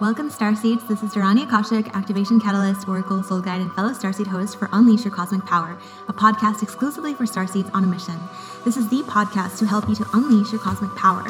Welcome, Starseeds. This is Dharani Akashic, Activation Catalyst, Oracle, Soul Guide, and fellow Starseed host for Unleash Your Cosmic Power, a podcast exclusively for Starseeds on a mission. This is the podcast to help you to unleash your cosmic power.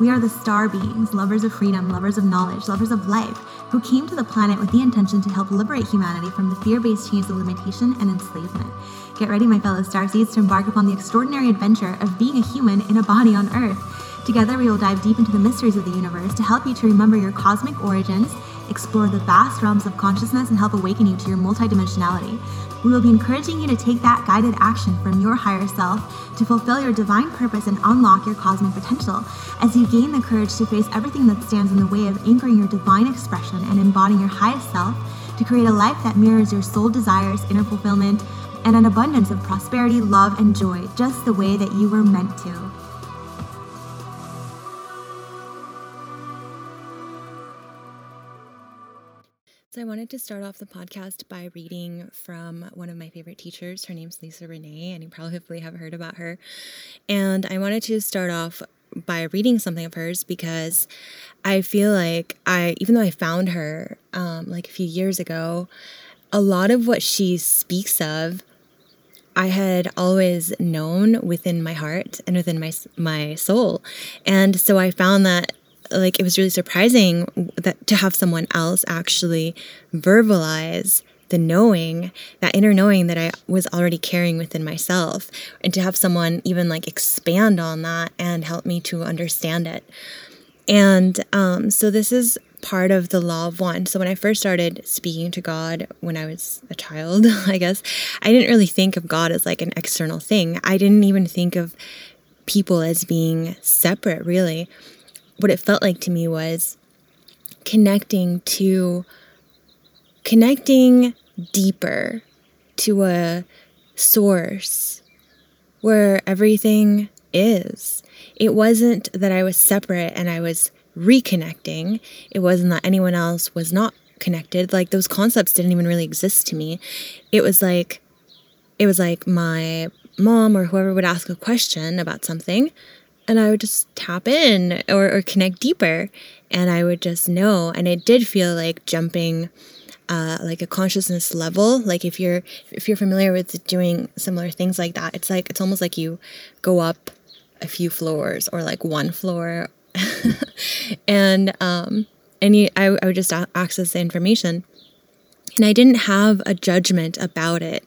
We are the star beings, lovers of freedom, lovers of knowledge, lovers of life, who came to the planet with the intention to help liberate humanity from the fear based chains of limitation and enslavement. Get ready, my fellow Starseeds, to embark upon the extraordinary adventure of being a human in a body on Earth. Together, we will dive deep into the mysteries of the universe to help you to remember your cosmic origins, explore the vast realms of consciousness, and help awaken you to your multidimensionality. We will be encouraging you to take that guided action from your higher self to fulfill your divine purpose and unlock your cosmic potential as you gain the courage to face everything that stands in the way of anchoring your divine expression and embodying your highest self to create a life that mirrors your soul desires, inner fulfillment, and an abundance of prosperity, love, and joy, just the way that you were meant to. I wanted to start off the podcast by reading from one of my favorite teachers. Her name's Lisa Renee, and you probably have heard about her. And I wanted to start off by reading something of hers because I feel like I, even though I found her um, like a few years ago, a lot of what she speaks of I had always known within my heart and within my my soul. And so I found that like it was really surprising that to have someone else actually verbalize the knowing that inner knowing that i was already carrying within myself and to have someone even like expand on that and help me to understand it. And um, so this is part of the law of one. So when i first started speaking to god when i was a child i guess i didn't really think of god as like an external thing. I didn't even think of people as being separate really what it felt like to me was connecting to connecting deeper to a source where everything is. It wasn't that I was separate and I was reconnecting. It wasn't that anyone else was not connected. Like those concepts didn't even really exist to me. It was like it was like my mom or whoever would ask a question about something and I would just tap in or, or connect deeper and I would just know. And it did feel like jumping uh, like a consciousness level. Like if you're if you're familiar with doing similar things like that, it's like it's almost like you go up a few floors or like one floor, and um, and you I, I would just access the information, and I didn't have a judgment about it,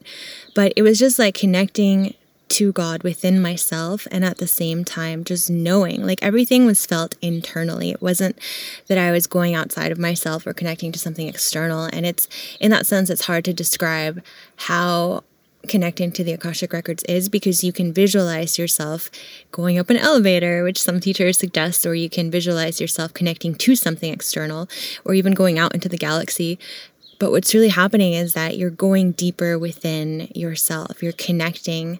but it was just like connecting to God within myself and at the same time just knowing like everything was felt internally. It wasn't that I was going outside of myself or connecting to something external. And it's in that sense, it's hard to describe how connecting to the Akashic Records is because you can visualize yourself going up an elevator, which some teachers suggest, or you can visualize yourself connecting to something external, or even going out into the galaxy. But what's really happening is that you're going deeper within yourself. You're connecting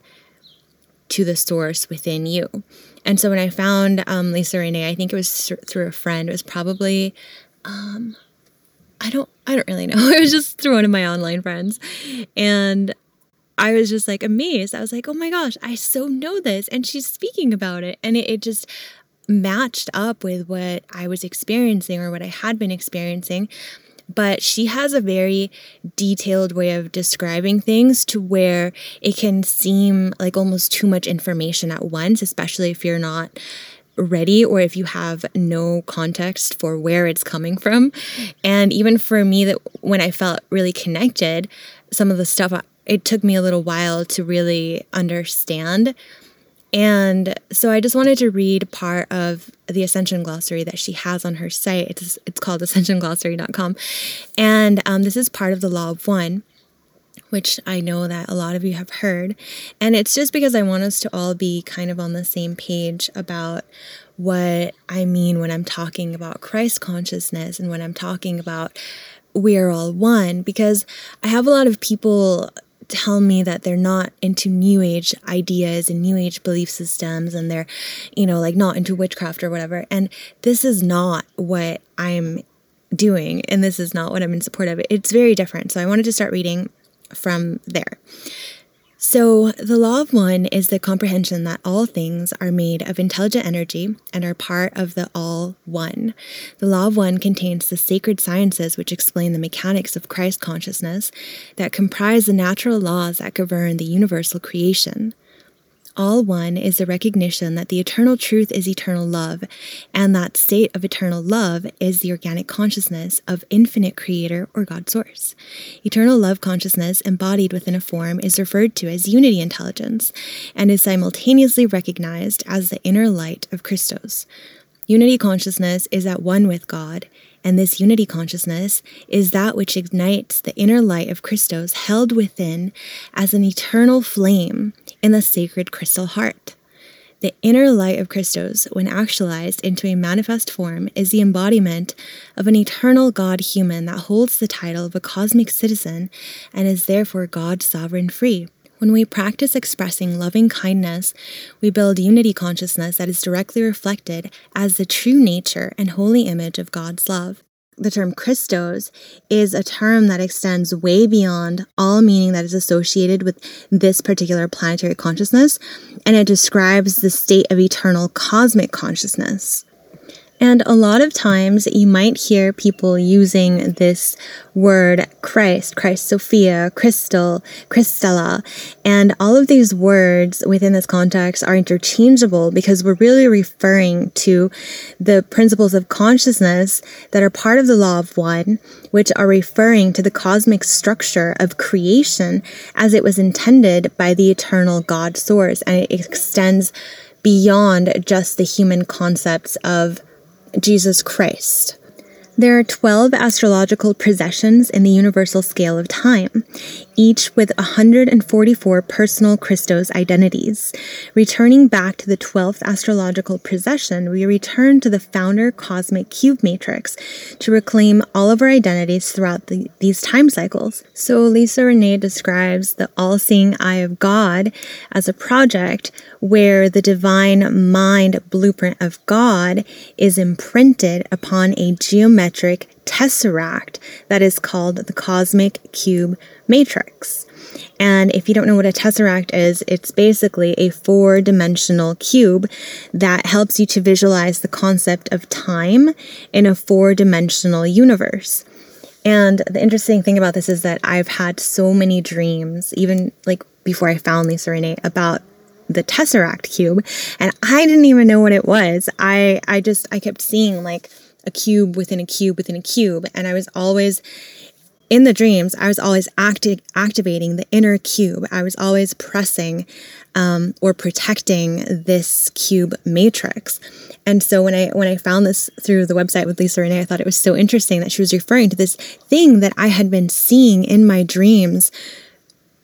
to the source within you. And so when I found um, Lisa Renee, I think it was through a friend. It was probably, um, I don't, I don't really know. It was just through one of my online friends, and I was just like amazed. I was like, oh my gosh, I so know this, and she's speaking about it, and it, it just matched up with what I was experiencing or what I had been experiencing but she has a very detailed way of describing things to where it can seem like almost too much information at once, especially if you're not ready or if you have no context for where it's coming from. And even for me that when I felt really connected, some of the stuff it took me a little while to really understand and so I just wanted to read part of the Ascension Glossary that she has on her site. It's, it's called ascensionglossary.com. And um, this is part of the Law of One, which I know that a lot of you have heard. And it's just because I want us to all be kind of on the same page about what I mean when I'm talking about Christ consciousness and when I'm talking about we are all one because I have a lot of people tell me that they're not into new age ideas and new age belief systems and they're, you know, like not into witchcraft or whatever. And this is not what I'm doing and this is not what I'm in support of. It's very different. So I wanted to start reading from there. So, the law of one is the comprehension that all things are made of intelligent energy and are part of the all one. The law of one contains the sacred sciences which explain the mechanics of Christ consciousness that comprise the natural laws that govern the universal creation. All one is the recognition that the eternal truth is eternal love, and that state of eternal love is the organic consciousness of infinite creator or God source. Eternal love consciousness embodied within a form is referred to as unity intelligence and is simultaneously recognized as the inner light of Christos. Unity consciousness is at one with God and this unity consciousness is that which ignites the inner light of Christos held within as an eternal flame in the sacred crystal heart. The inner light of Christos, when actualized into a manifest form, is the embodiment of an eternal God human that holds the title of a cosmic citizen and is therefore God sovereign free. When we practice expressing loving kindness, we build unity consciousness that is directly reflected as the true nature and holy image of God's love. The term Christos is a term that extends way beyond all meaning that is associated with this particular planetary consciousness, and it describes the state of eternal cosmic consciousness. And a lot of times you might hear people using this word Christ, Christ Sophia, crystal, Christella, and all of these words within this context are interchangeable because we're really referring to the principles of consciousness that are part of the law of one, which are referring to the cosmic structure of creation as it was intended by the eternal God source. And it extends beyond just the human concepts of Jesus Christ. There are 12 astrological precessions in the universal scale of time, each with 144 personal Christos identities. Returning back to the 12th astrological precession, we return to the founder cosmic cube matrix to reclaim all of our identities throughout the, these time cycles. So, Lisa Renee describes the all seeing eye of God as a project where the divine mind blueprint of God is imprinted upon a geometric tesseract that is called the cosmic cube matrix. And if you don't know what a tesseract is, it's basically a four dimensional cube that helps you to visualize the concept of time in a four dimensional universe. And the interesting thing about this is that I've had so many dreams, even like before I found Lisa Renee, about the Tesseract cube and I didn't even know what it was. I I just I kept seeing like a cube within a cube within a cube and I was always in the dreams, I was always acti- activating the inner cube. I was always pressing um, or protecting this cube matrix. And so when I when I found this through the website with Lisa Renee, I thought it was so interesting that she was referring to this thing that I had been seeing in my dreams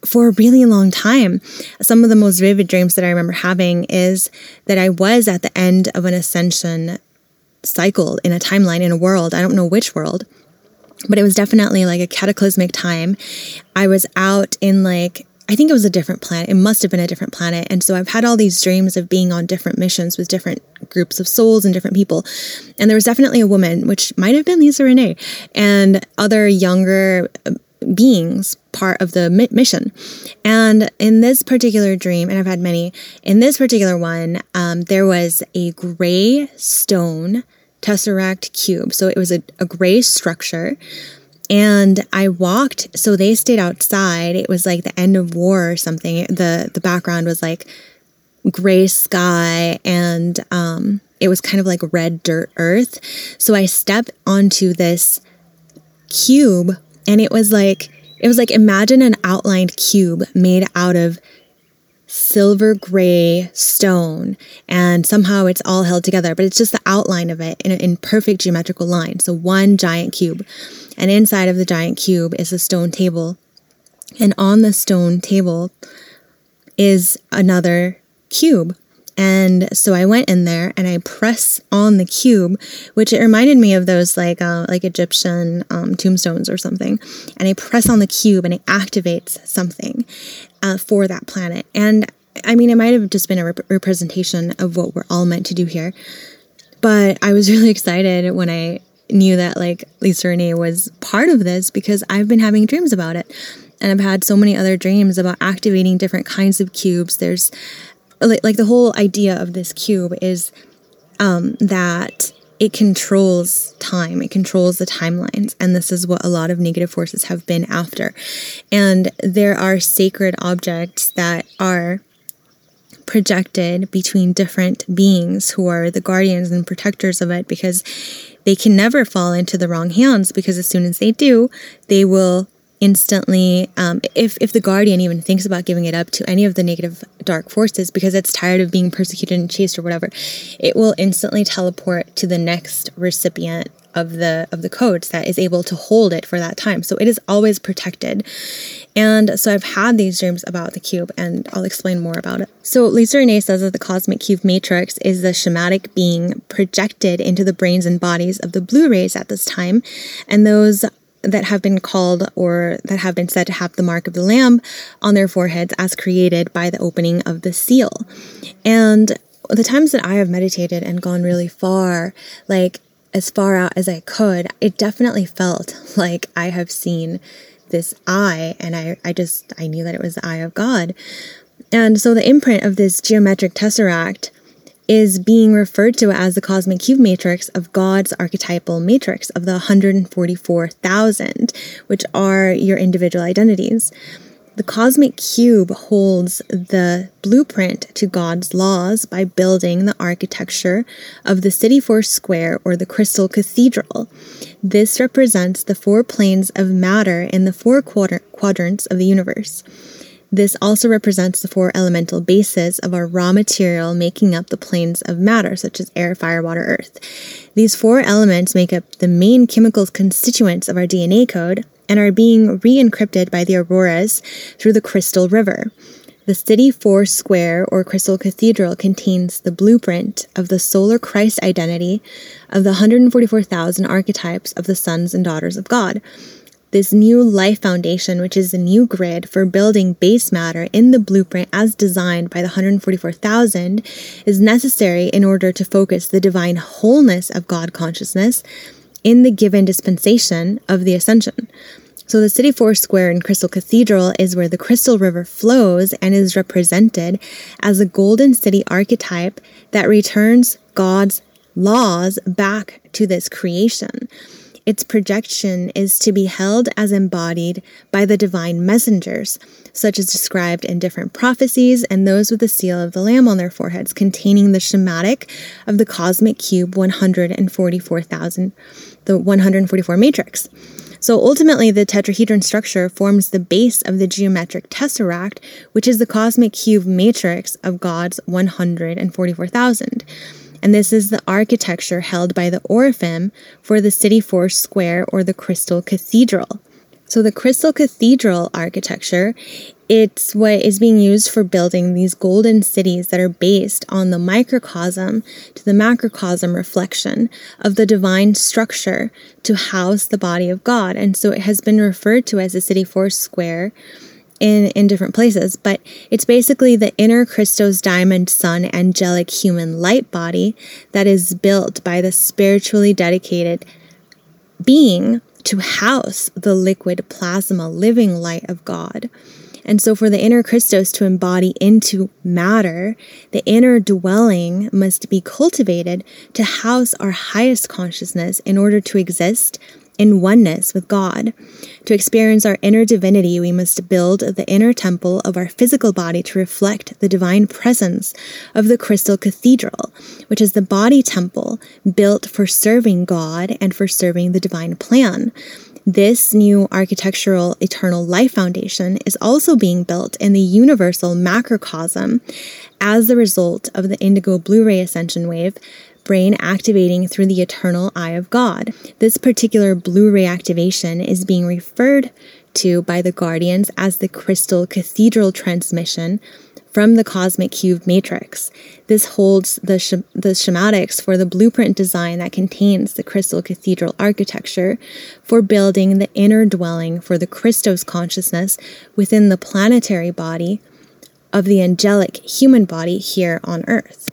for a really long time. Some of the most vivid dreams that I remember having is that I was at the end of an ascension cycle in a timeline in a world. I don't know which world, but it was definitely like a cataclysmic time. I was out in like I think it was a different planet. It must have been a different planet. And so I've had all these dreams of being on different missions with different groups of souls and different people. And there was definitely a woman, which might have been Lisa Renee, and other younger beings part of the mission. And in this particular dream, and I've had many, in this particular one, um, there was a gray stone tesseract cube. So it was a, a gray structure. And I walked, so they stayed outside. It was like the end of war or something. The the background was like gray sky and um, it was kind of like red dirt earth. So I stepped onto this cube and it was like it was like imagine an outlined cube made out of silver gray stone and somehow it's all held together but it's just the outline of it in, in perfect geometrical line. So one giant cube and inside of the giant cube is a stone table. And on the stone table is another cube and so I went in there and I press on the cube, which it reminded me of those like uh, like Egyptian um, tombstones or something. And I press on the cube and it activates something uh, for that planet. And I mean, it might have just been a rep- representation of what we're all meant to do here. But I was really excited when I knew that like Lisa Renee was part of this because I've been having dreams about it. and I've had so many other dreams about activating different kinds of cubes. There's like, the whole idea of this cube is um, that it controls time, it controls the timelines. And this is what a lot of negative forces have been after. And there are sacred objects that are projected between different beings who are the guardians and protectors of it because they can never fall into the wrong hands because as soon as they do, they will instantly um, if if the guardian even thinks about giving it up to any of the negative dark forces because it's tired of being persecuted and chased or whatever it will instantly teleport to the next recipient of the of the codes that is able to hold it for that time so it is always protected and so I've had these dreams about the cube, and I'll explain more about it. So Lisa Renee says that the cosmic cube matrix is the schematic being projected into the brains and bodies of the blue rays at this time, and those that have been called or that have been said to have the mark of the Lamb on their foreheads as created by the opening of the seal. And the times that I have meditated and gone really far, like as far out as I could, it definitely felt like I have seen this eye and I, I just I knew that it was the eye of God. And so the imprint of this geometric tesseract is being referred to as the cosmic cube matrix of God's archetypal matrix of the 144,000, which are your individual identities. The cosmic cube holds the blueprint to God's laws by building the architecture of the City Four Square or the Crystal Cathedral. This represents the four planes of matter in the four quadrants of the universe. This also represents the four elemental bases of our raw material making up the planes of matter, such as air, fire, water, earth. These four elements make up the main chemical constituents of our DNA code and are being re encrypted by the auroras through the Crystal River. The City Four Square or Crystal Cathedral contains the blueprint of the solar Christ identity of the 144,000 archetypes of the sons and daughters of God this new life foundation, which is a new grid for building base matter in the blueprint as designed by the 144,000, is necessary in order to focus the divine wholeness of God consciousness in the given dispensation of the ascension. So, the City Four Square in Crystal Cathedral is where the Crystal River flows and is represented as a golden city archetype that returns God's laws back to this creation. Its projection is to be held as embodied by the divine messengers, such as described in different prophecies and those with the seal of the Lamb on their foreheads, containing the schematic of the cosmic cube 144,000, the 144 matrix. So ultimately, the tetrahedron structure forms the base of the geometric tesseract, which is the cosmic cube matrix of God's 144,000 and this is the architecture held by the Oraphim for the City Four Square or the Crystal Cathedral. So the Crystal Cathedral architecture, it's what is being used for building these golden cities that are based on the microcosm to the macrocosm reflection of the divine structure to house the body of God. And so it has been referred to as the City Four Square in, in different places, but it's basically the inner Christos diamond sun angelic human light body that is built by the spiritually dedicated being to house the liquid plasma living light of God. And so, for the inner Christos to embody into matter, the inner dwelling must be cultivated to house our highest consciousness in order to exist in oneness with God. To experience our inner divinity, we must build the inner temple of our physical body to reflect the divine presence of the crystal cathedral, which is the body temple built for serving God and for serving the divine plan. This new architectural eternal life foundation is also being built in the universal macrocosm as the result of the indigo Blue Ray ascension wave brain activating through the eternal eye of God. This particular Blue Ray activation is being referred to by the Guardians as the Crystal Cathedral transmission from the cosmic cube matrix. This holds the, sh- the schematics for the blueprint design that contains the crystal cathedral architecture for building the inner dwelling for the Christos consciousness within the planetary body of the angelic human body here on earth.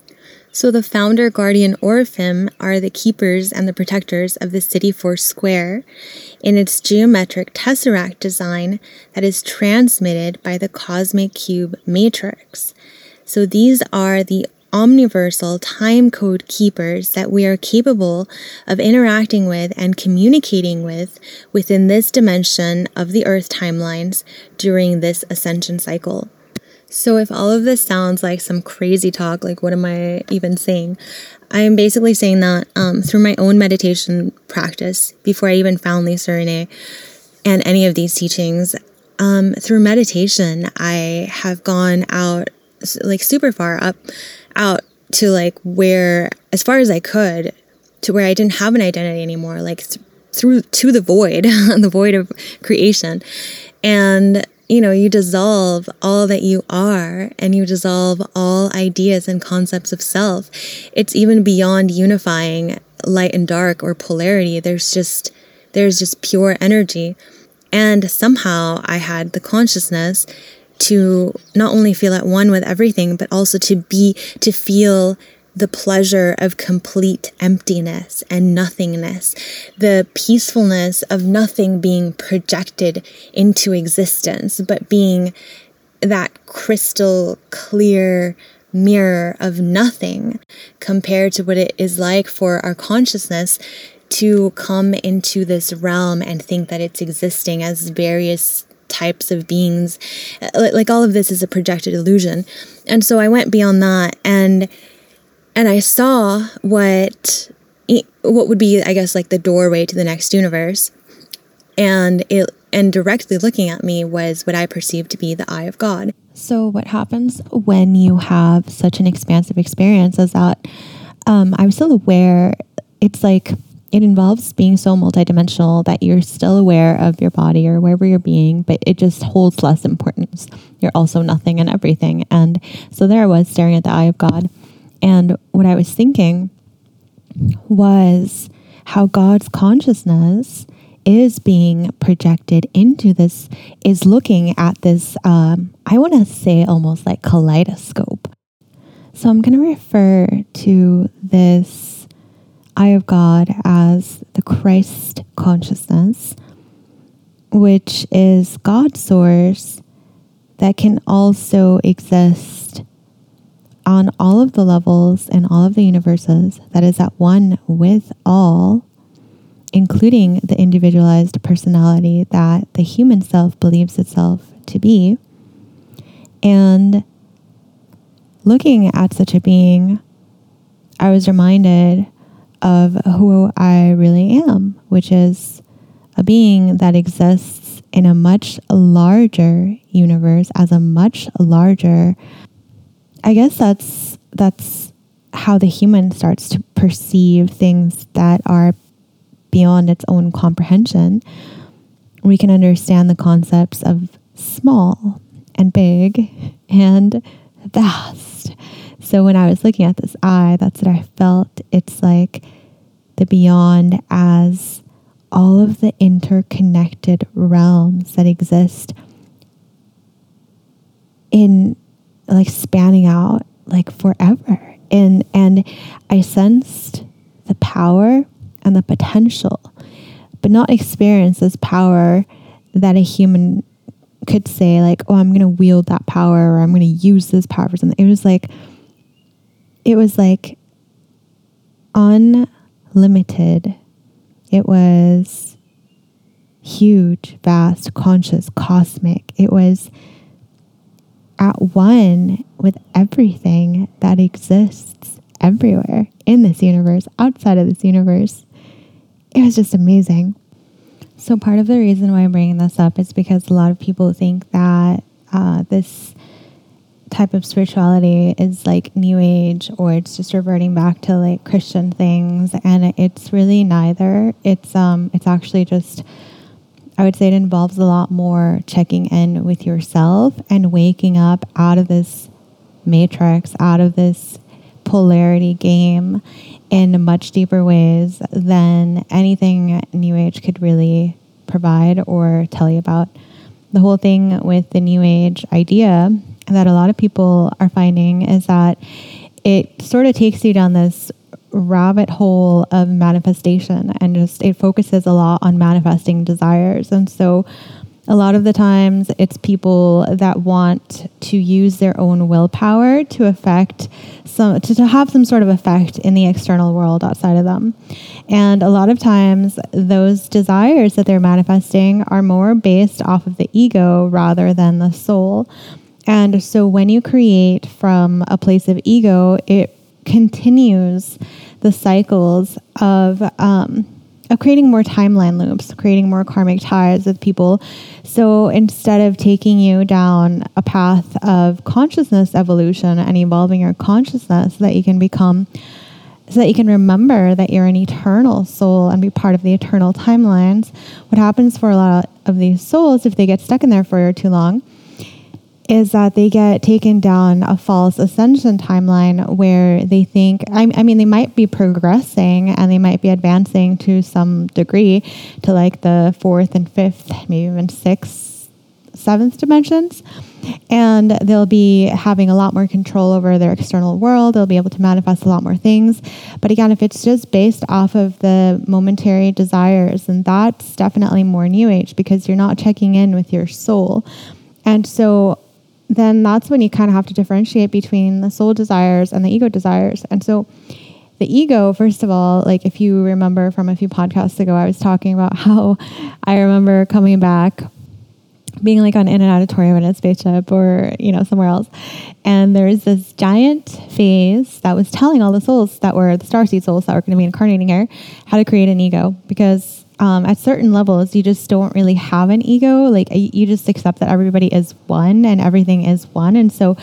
So, the founder, guardian, Oraphim are the keepers and the protectors of the City Four Square in its geometric tesseract design that is transmitted by the cosmic cube matrix. So, these are the omniversal time code keepers that we are capable of interacting with and communicating with within this dimension of the Earth timelines during this ascension cycle. So, if all of this sounds like some crazy talk, like what am I even saying? I'm basically saying that um, through my own meditation practice, before I even found Lisa Renee and any of these teachings, um, through meditation, I have gone out like super far up, out to like where, as far as I could, to where I didn't have an identity anymore, like th- through to the void, the void of creation. And you know, you dissolve all that you are and you dissolve all ideas and concepts of self. It's even beyond unifying light and dark or polarity. There's just there's just pure energy. And somehow I had the consciousness to not only feel at one with everything, but also to be to feel the pleasure of complete emptiness and nothingness, the peacefulness of nothing being projected into existence, but being that crystal clear mirror of nothing compared to what it is like for our consciousness to come into this realm and think that it's existing as various types of beings. Like all of this is a projected illusion. And so I went beyond that and and I saw what what would be, I guess, like the doorway to the next universe, and it and directly looking at me was what I perceived to be the eye of God. So, what happens when you have such an expansive experience is that um, I'm still aware. It's like it involves being so multidimensional that you're still aware of your body or wherever you're being, but it just holds less importance. You're also nothing and everything. And so there I was staring at the eye of God and what I was thinking was how God's consciousness is being projected into this, is looking at this, um, I want to say almost like kaleidoscope. So I'm going to refer to this eye of God as the Christ consciousness, which is God's source that can also exist on all of the levels and all of the universes that is at one with all, including the individualized personality that the human self believes itself to be. And looking at such a being, I was reminded of who I really am, which is a being that exists in a much larger universe as a much larger I guess that's that's how the human starts to perceive things that are beyond its own comprehension. We can understand the concepts of small and big and vast. So when I was looking at this eye, that's what I felt. It's like the beyond as all of the interconnected realms that exist in like spanning out like forever. And and I sensed the power and the potential, but not experience this power that a human could say like, "Oh, I'm going to wield that power or I'm going to use this power for something." It was like it was like unlimited. It was huge, vast, conscious, cosmic. It was at one with everything that exists everywhere in this universe, outside of this universe. It was just amazing. So, part of the reason why I'm bringing this up is because a lot of people think that uh, this type of spirituality is like new age or it's just reverting back to like christian things and it's really neither it's um it's actually just I would say it involves a lot more checking in with yourself and waking up out of this matrix, out of this polarity game in much deeper ways than anything New Age could really provide or tell you about. The whole thing with the New Age idea that a lot of people are finding is that it sort of takes you down this rabbit hole of manifestation and just it focuses a lot on manifesting desires. And so a lot of the times it's people that want to use their own willpower to affect some to, to have some sort of effect in the external world outside of them and a lot of times those desires that they're manifesting are more based off of the ego rather than the soul and so when you create from a place of ego it continues the cycles of um, of creating more timeline loops, creating more karmic ties with people. So instead of taking you down a path of consciousness evolution and evolving your consciousness so that you can become, so that you can remember that you're an eternal soul and be part of the eternal timelines, what happens for a lot of these souls if they get stuck in there for too long is that they get taken down a false ascension timeline where they think, I, I, mean, they might be progressing and they might be advancing to some degree to like the fourth and fifth, maybe even sixth, seventh dimensions. And they'll be having a lot more control over their external world. They'll be able to manifest a lot more things. But again, if it's just based off of the momentary desires, then that's definitely more new age because you're not checking in with your soul. And so then that's when you kind of have to differentiate between the soul desires and the ego desires. And so the ego, first of all, like if you remember from a few podcasts ago, I was talking about how I remember coming back being like on in an auditorium in a spaceship or you know somewhere else and there's this giant phase that was telling all the souls that were the starseed souls that were going to be incarnating here how to create an ego because um, at certain levels, you just don't really have an ego. Like you just accept that everybody is one and everything is one. And so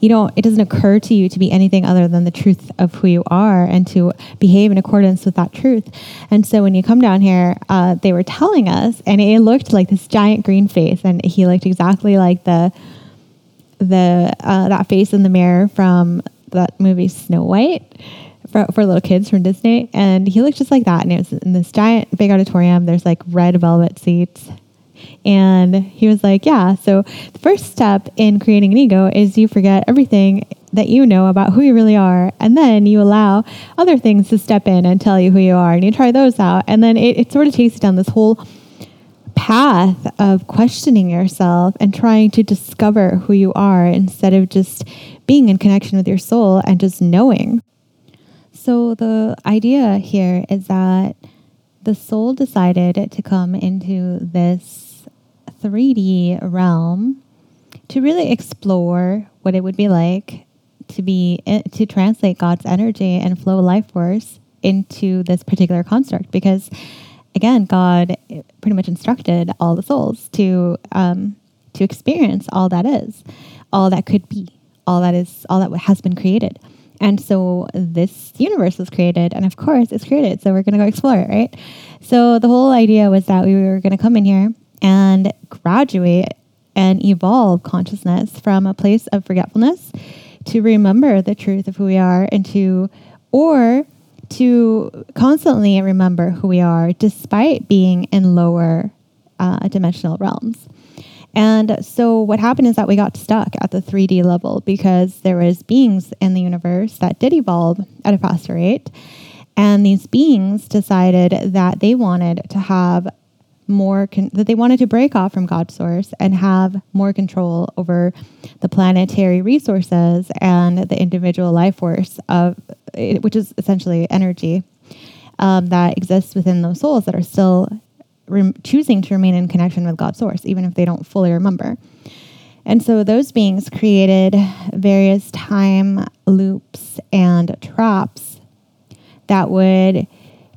you don't, it doesn't occur to you to be anything other than the truth of who you are and to behave in accordance with that truth. And so when you come down here, uh, they were telling us, and it looked like this giant green face, and he looked exactly like the, the, uh, that face in the mirror from that movie Snow White for, for little kids from Disney. And he looked just like that. And it was in this giant big auditorium. There's like red velvet seats. And he was like, Yeah, so the first step in creating an ego is you forget everything that you know about who you really are. And then you allow other things to step in and tell you who you are. And you try those out. And then it, it sort of takes you down this whole path of questioning yourself and trying to discover who you are instead of just being in connection with your soul and just knowing. So the idea here is that the soul decided to come into this 3D realm to really explore what it would be like to be eh, to translate God's energy and flow life force into this particular construct. Because again God pretty much instructed all the souls to um, to experience all that is all that could be all that is all that has been created and so this universe was created, and of course it's created, so we're going to go explore it, right? So the whole idea was that we were going to come in here and graduate and evolve consciousness from a place of forgetfulness to remember the truth of who we are and to, or to constantly remember who we are despite being in lower uh, dimensional realms. And so what happened is that we got stuck at the 3D level because there was beings in the universe that did evolve at a faster rate. And these beings decided that they wanted to have more con- that they wanted to break off from God's source and have more control over the planetary resources and the individual life force of which is essentially energy um, that exists within those souls that are still re- choosing to remain in connection with God's source, even if they don't fully remember. And so those beings created various time loops and traps that would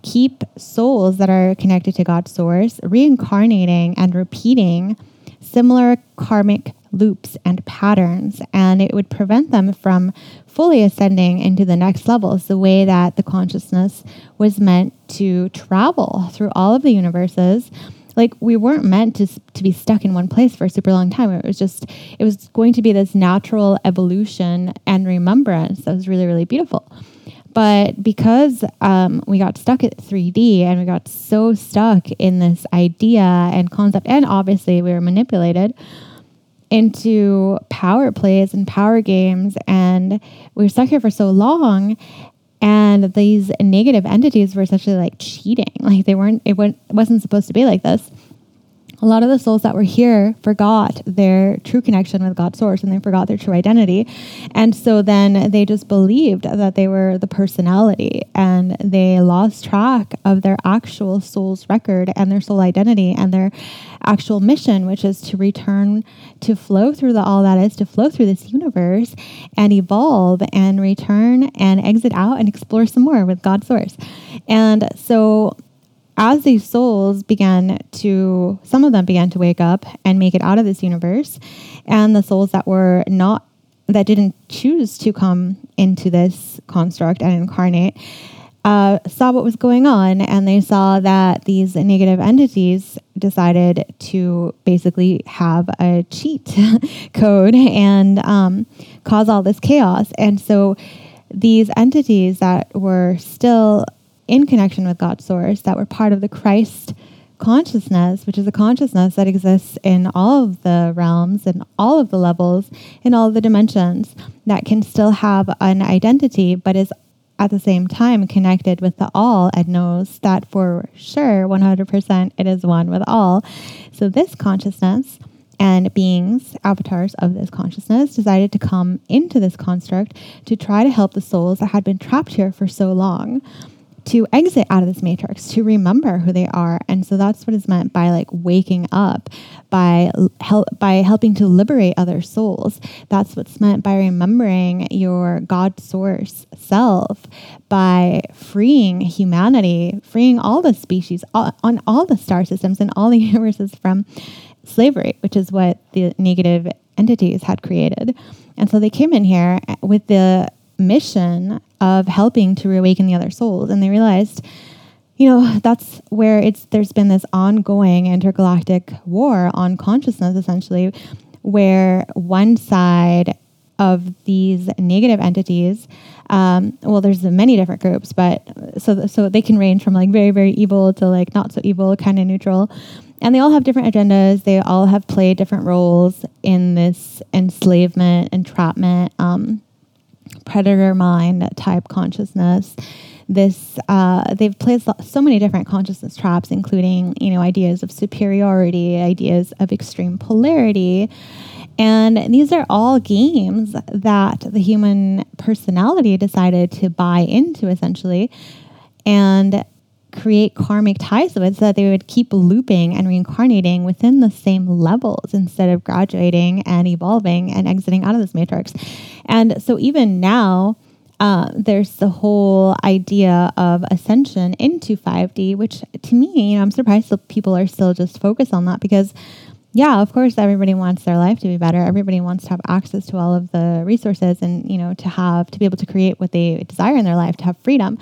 keep souls that are connected to God's source reincarnating and repeating similar karmic loops and patterns, and it would prevent them from fully ascending into the next levels the way that the consciousness was meant to travel through all of the universes. Like we weren't meant to, to be stuck in one place for a super long time. It was just it was going to be this natural evolution and remembrance that was really really beautiful. But because um, we got stuck at 3d and we got so stuck in this idea and concept and obviously we were manipulated into power plays and power games and we were stuck here for so long and these negative entities were essentially like cheating. Like they weren't it wasn't supposed to be like this a lot of the souls that were here forgot their true connection with God's source and they forgot their true identity. And so then they just believed that they were the personality and they lost track of their actual soul's record and their soul identity and their actual mission, which is to return to flow through the all that is, to flow through this universe and evolve and return and exit out and explore some more with God's source. And so as these souls began to, some of them began to wake up and make it out of this universe, and the souls that were not, that didn't choose to come into this construct and incarnate, uh, saw what was going on, and they saw that these negative entities decided to basically have a cheat code and um, cause all this chaos. And so these entities that were still in connection with God's source, that we're part of the Christ consciousness, which is a consciousness that exists in all of the realms and all of the levels, in all of the dimensions, that can still have an identity, but is at the same time connected with the all and knows that for sure, 100%, it is one with all. So, this consciousness and beings, avatars of this consciousness, decided to come into this construct to try to help the souls that had been trapped here for so long to exit out of this matrix, to remember who they are. And so that's what is meant by like waking up, by help by helping to liberate other souls. That's what's meant by remembering your God source self, by freeing humanity, freeing all the species all, on all the star systems and all the universes from slavery, which is what the negative entities had created. And so they came in here eh, with the mission of helping to reawaken the other souls. And they realized, you know, that's where it's there's been this ongoing intergalactic war on consciousness, essentially, where one side of these negative entities, um, well, there's many different groups, but so so they can range from like very very evil to like not so evil, kind of neutral. And they all have different agendas. They all have played different roles in this enslavement, entrapment, um, predator mind type consciousness. This uh, they've placed so many different consciousness traps including you know ideas of superiority ideas of extreme polarity. And these are all games that the human personality decided to buy into essentially. And create karmic ties with so that they would keep looping and reincarnating within the same levels instead of graduating and evolving and exiting out of this matrix. And so even now, uh, there's the whole idea of ascension into 5D, which to me, you know, I'm surprised that people are still just focused on that because, yeah, of course, everybody wants their life to be better. Everybody wants to have access to all of the resources and, you know, to have, to be able to create what they desire in their life, to have freedom.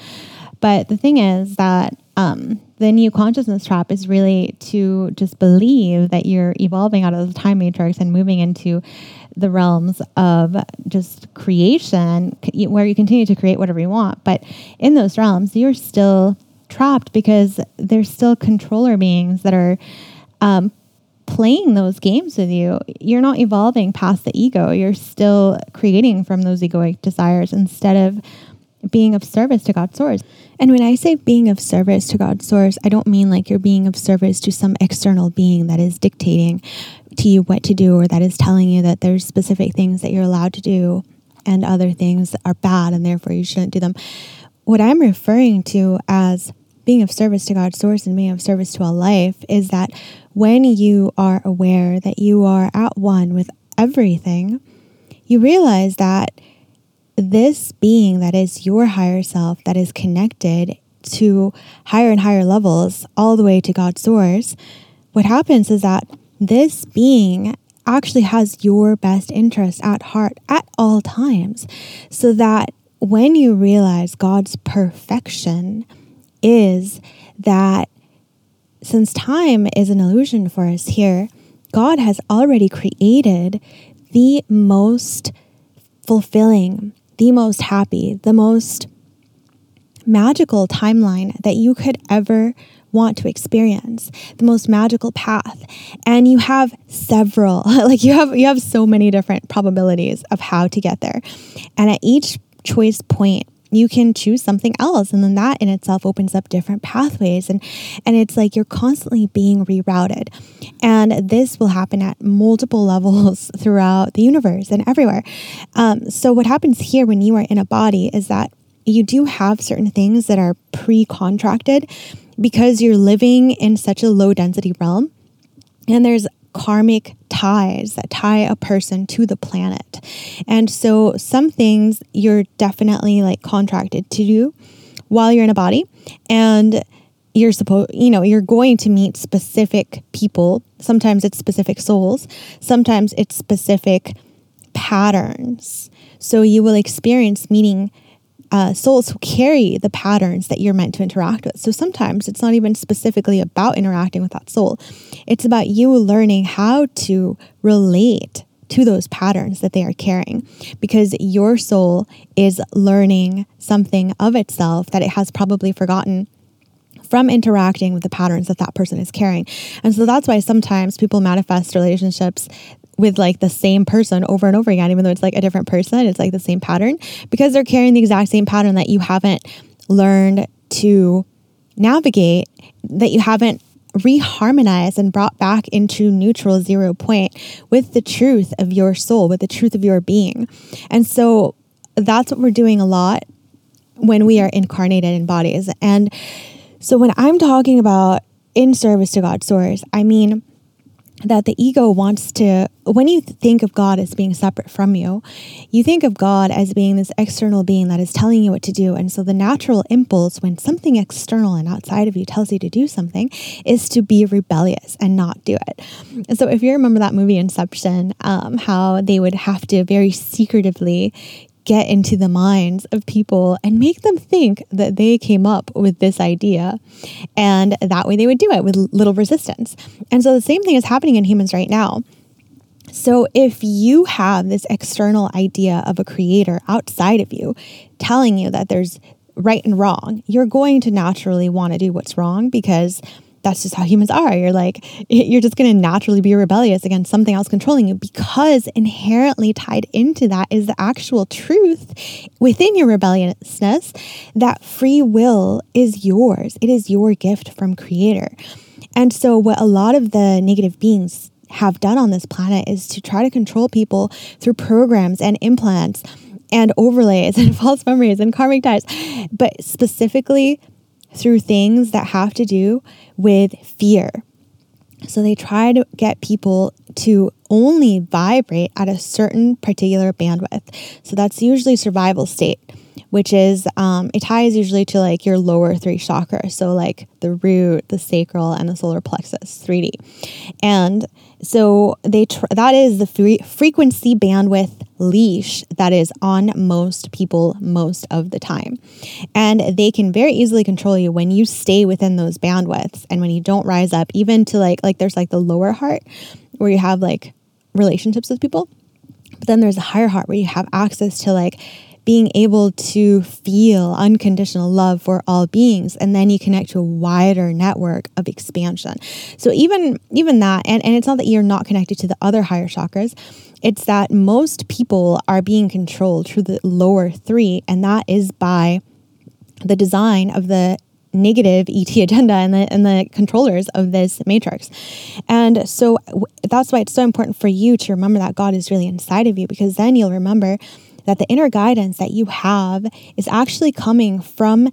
But the thing is that um, the new consciousness trap is really to just believe that you're evolving out of the time matrix and moving into the realms of just creation where you continue to create whatever you want. But in those realms, you're still trapped because there's still controller beings that are um, playing those games with you. You're not evolving past the ego. You're still creating from those egoic desires instead of being of service to God's source. And when I say being of service to God's source, I don't mean like you're being of service to some external being that is dictating to you what to do or that is telling you that there's specific things that you're allowed to do and other things are bad and therefore you shouldn't do them. What I'm referring to as being of service to God's source and being of service to a life is that when you are aware that you are at one with everything, you realize that this being that is your higher self, that is connected to higher and higher levels, all the way to God's source, what happens is that this being actually has your best interest at heart at all times. So that when you realize God's perfection is that since time is an illusion for us here, God has already created the most fulfilling, the most happy, the most magical timeline that you could ever want to experience, the most magical path. And you have several, like you have you have so many different probabilities of how to get there. And at each choice point, you can choose something else. And then that in itself opens up different pathways. And and it's like you're constantly being rerouted. And this will happen at multiple levels throughout the universe and everywhere. Um, so what happens here when you are in a body is that you do have certain things that are pre-contracted because you're living in such a low density realm. And there's karmic ties that tie a person to the planet. And so some things you're definitely like contracted to do while you're in a body and you're supposed you know you're going to meet specific people. Sometimes it's specific souls. Sometimes it's specific patterns. So you will experience meeting uh, souls who carry the patterns that you're meant to interact with. So sometimes it's not even specifically about interacting with that soul, it's about you learning how to relate to those patterns that they are carrying because your soul is learning something of itself that it has probably forgotten from interacting with the patterns that that person is carrying. And so that's why sometimes people manifest relationships with like the same person over and over again, even though it's like a different person, it's like the same pattern because they're carrying the exact same pattern that you haven't learned to navigate, that you haven't reharmonized and brought back into neutral zero point with the truth of your soul, with the truth of your being. And so that's what we're doing a lot when we are incarnated in bodies. And so when I'm talking about in service to God's source, I mean, that the ego wants to, when you think of God as being separate from you, you think of God as being this external being that is telling you what to do. And so the natural impulse when something external and outside of you tells you to do something is to be rebellious and not do it. And so if you remember that movie Inception, um, how they would have to very secretively get into the minds of people and make them think that they came up with this idea. And that way they would do it with little resistance. And so the same thing is happening in humans right now. So, if you have this external idea of a creator outside of you telling you that there's right and wrong, you're going to naturally want to do what's wrong because that's just how humans are. You're like, you're just going to naturally be rebellious against something else controlling you because inherently tied into that is the actual truth within your rebelliousness that free will is yours. It is your gift from Creator. And so, what a lot of the negative beings have done on this planet is to try to control people through programs and implants and overlays and false memories and karmic ties, but specifically through things that have to do with fear. So they try to get people to only vibrate at a certain particular bandwidth. So that's usually survival state, which is um, it ties usually to like your lower three chakras. So like the root, the sacral, and the solar plexus, 3D. And so they tr- that is the free- frequency bandwidth leash that is on most people most of the time. And they can very easily control you when you stay within those bandwidths and when you don't rise up even to like like there's like the lower heart where you have like relationships with people. But then there's a higher heart where you have access to like being able to feel unconditional love for all beings and then you connect to a wider network of expansion so even even that and, and it's not that you're not connected to the other higher chakras it's that most people are being controlled through the lower three and that is by the design of the negative ET agenda and the and the controllers of this matrix. And so that's why it's so important for you to remember that God is really inside of you because then you'll remember that the inner guidance that you have is actually coming from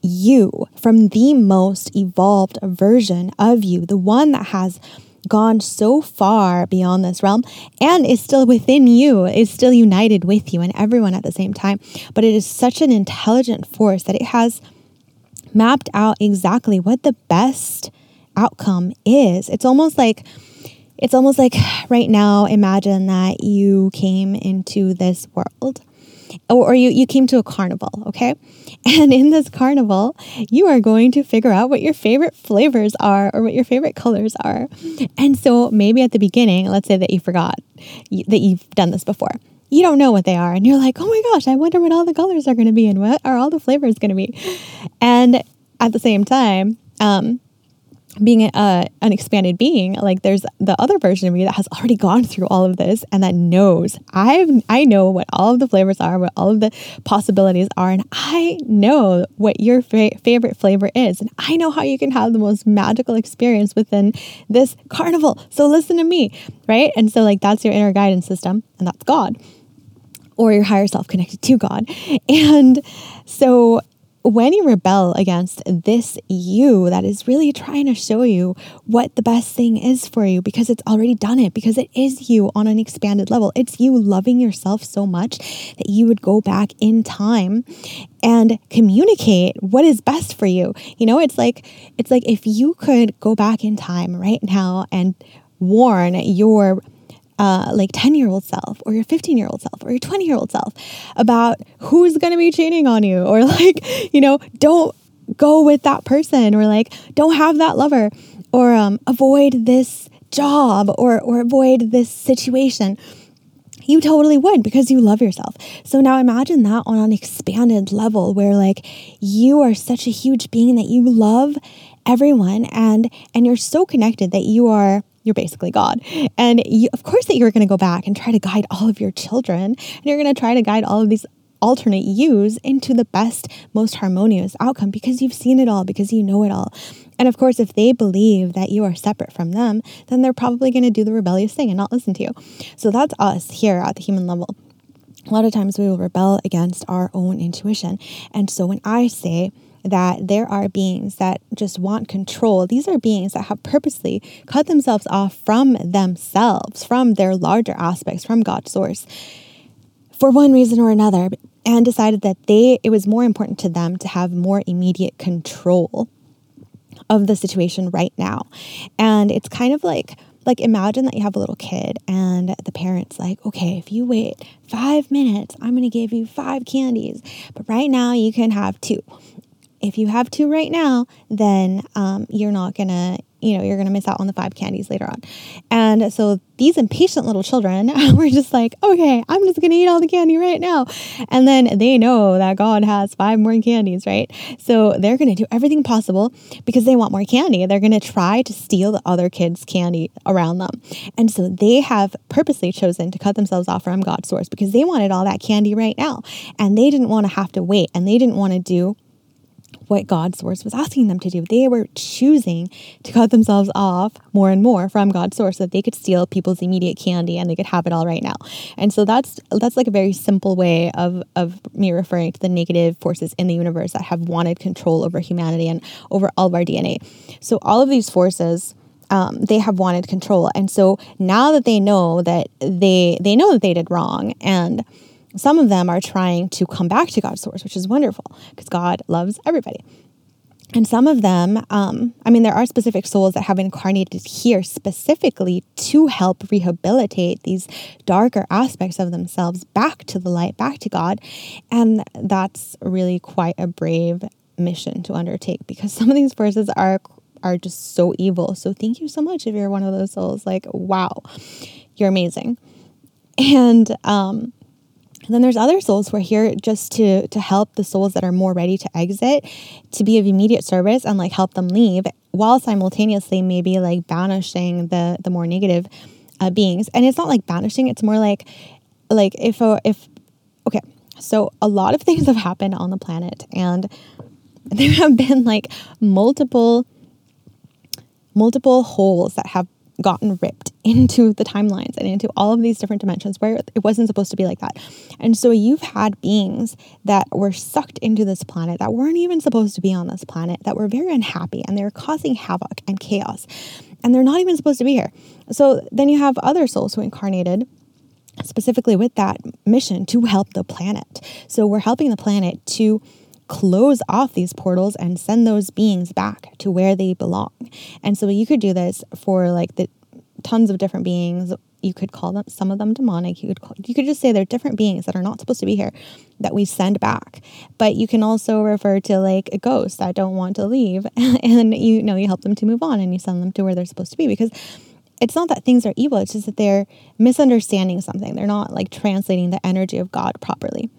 you, from the most evolved version of you, the one that has gone so far beyond this realm and is still within you, is still united with you and everyone at the same time. But it is such an intelligent force that it has mapped out exactly what the best outcome is. It's almost like it's almost like right now, imagine that you came into this world or, you, you came to a carnival, okay? And in this carnival, you are going to figure out what your favorite flavors are or what your favorite colors are. And so maybe at the beginning, let's say that you forgot that you've done this before. You don't know what they are. And you're like, oh my gosh, I wonder what all the colors are going to be and what are all the flavors going to be. And at the same time, um, being a, uh, an expanded being like there's the other version of me that has already gone through all of this and that knows. I i know what all of the flavors are what all of the possibilities are and i know what your fa- favorite flavor is and i know how you can have the most magical experience within this carnival. So listen to me right? And so like that's your inner guidance system and that's god or your higher self connected to god. And so when you rebel against this you that is really trying to show you what the best thing is for you because it's already done it, because it is you on an expanded level. It's you loving yourself so much that you would go back in time and communicate what is best for you. You know, it's like it's like if you could go back in time right now and warn your uh, like 10 year old self or your 15 year old self or your 20 year old self about who's going to be cheating on you or like, you know, don't go with that person or like don't have that lover or um, avoid this job or, or avoid this situation. You totally would because you love yourself. So now imagine that on an expanded level where like you are such a huge being that you love everyone and and you're so connected that you are you're basically God. And you, of course, that you're going to go back and try to guide all of your children, and you're going to try to guide all of these alternate yous into the best, most harmonious outcome because you've seen it all, because you know it all. And of course, if they believe that you are separate from them, then they're probably going to do the rebellious thing and not listen to you. So that's us here at the human level. A lot of times we will rebel against our own intuition. And so when I say, that there are beings that just want control. These are beings that have purposely cut themselves off from themselves, from their larger aspects, from God's source, for one reason or another, and decided that they it was more important to them to have more immediate control of the situation right now. And it's kind of like like imagine that you have a little kid and the parents like okay if you wait five minutes i'm going to give you five candies but right now you can have two if you have two right now, then um, you're not gonna, you know, you're gonna miss out on the five candies later on. And so these impatient little children were just like, okay, I'm just gonna eat all the candy right now. And then they know that God has five more candies, right? So they're gonna do everything possible because they want more candy. They're gonna try to steal the other kids' candy around them. And so they have purposely chosen to cut themselves off from God's source because they wanted all that candy right now. And they didn't wanna have to wait and they didn't wanna do what God's source was asking them to do. They were choosing to cut themselves off more and more from God's source so that they could steal people's immediate candy and they could have it all right now. And so that's that's like a very simple way of of me referring to the negative forces in the universe that have wanted control over humanity and over all of our DNA. So all of these forces um, they have wanted control, and so now that they know that they they know that they did wrong, and some of them are trying to come back to God's source, which is wonderful because God loves everybody. And some of them, um, I mean, there are specific souls that have incarnated here specifically to help rehabilitate these darker aspects of themselves back to the light, back to God. And that's really quite a brave mission to undertake because some of these forces are are just so evil. So thank you so much if you're one of those souls. Like, wow, you're amazing. And um, and then there's other souls who are here just to to help the souls that are more ready to exit, to be of immediate service and like help them leave, while simultaneously maybe like banishing the the more negative uh, beings. And it's not like banishing; it's more like like if a, if okay. So a lot of things have happened on the planet, and there have been like multiple multiple holes that have gotten ripped into the timelines and into all of these different dimensions where it wasn't supposed to be like that. And so you've had beings that were sucked into this planet that weren't even supposed to be on this planet, that were very unhappy and they're causing havoc and chaos. And they're not even supposed to be here. So then you have other souls who incarnated specifically with that mission to help the planet. So we're helping the planet to close off these portals and send those beings back to where they belong. And so you could do this for like the tons of different beings. You could call them some of them demonic. You could call, you could just say they're different beings that are not supposed to be here that we send back. But you can also refer to like a ghost that don't want to leave and you know you help them to move on and you send them to where they're supposed to be because it's not that things are evil, it's just that they're misunderstanding something. They're not like translating the energy of God properly.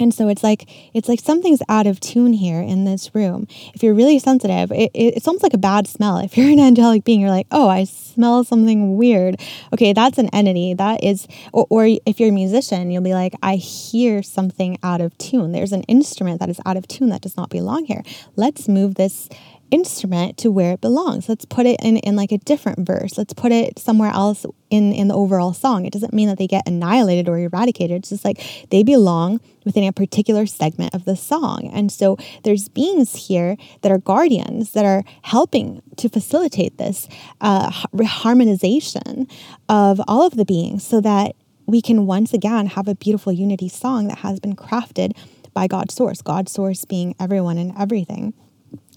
And so it's like it's like something's out of tune here in this room. If you're really sensitive, it, it, it's almost like a bad smell. If you're an angelic being, you're like, oh, I smell something weird. Okay, that's an entity. That is, or, or if you're a musician, you'll be like, I hear something out of tune. There's an instrument that is out of tune that does not belong here. Let's move this instrument to where it belongs. Let's put it in, in like a different verse. Let's put it somewhere else in, in the overall song. It doesn't mean that they get annihilated or eradicated. It's just like they belong within a particular segment of the song. And so there's beings here that are guardians that are helping to facilitate this uh, harmonization of all of the beings so that we can once again have a beautiful unity song that has been crafted by God's source, God's source being everyone and everything.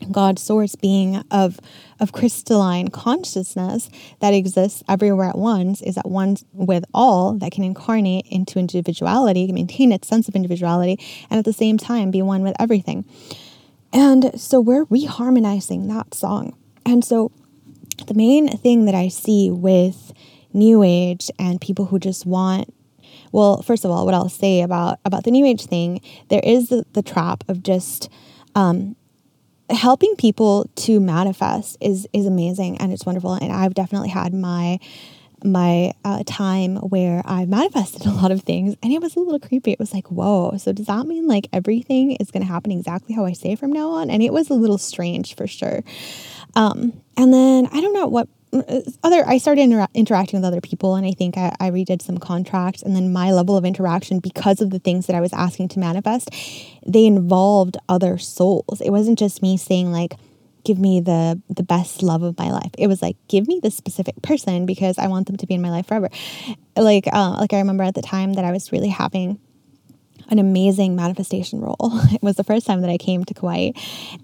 God's source being of, of crystalline consciousness that exists everywhere at once, is at once with all that can incarnate into individuality, maintain its sense of individuality, and at the same time be one with everything. And so we're reharmonizing that song. And so the main thing that I see with New Age and people who just want well, first of all, what I'll say about about the New Age thing, there is the, the trap of just um, helping people to manifest is is amazing and it's wonderful and I've definitely had my my uh, time where I manifested a lot of things and it was a little creepy. It was like, whoa, so does that mean like everything is going to happen exactly how I say from now on? And it was a little strange for sure. Um, and then I don't know what other I started inter- interacting with other people and I think I, I redid some contracts and then my level of interaction because of the things that I was asking to manifest they involved other souls. It wasn't just me saying like give me the the best love of my life. It was like give me this specific person because I want them to be in my life forever. Like uh, like I remember at the time that I was really having an amazing manifestation roll. It was the first time that I came to Kauai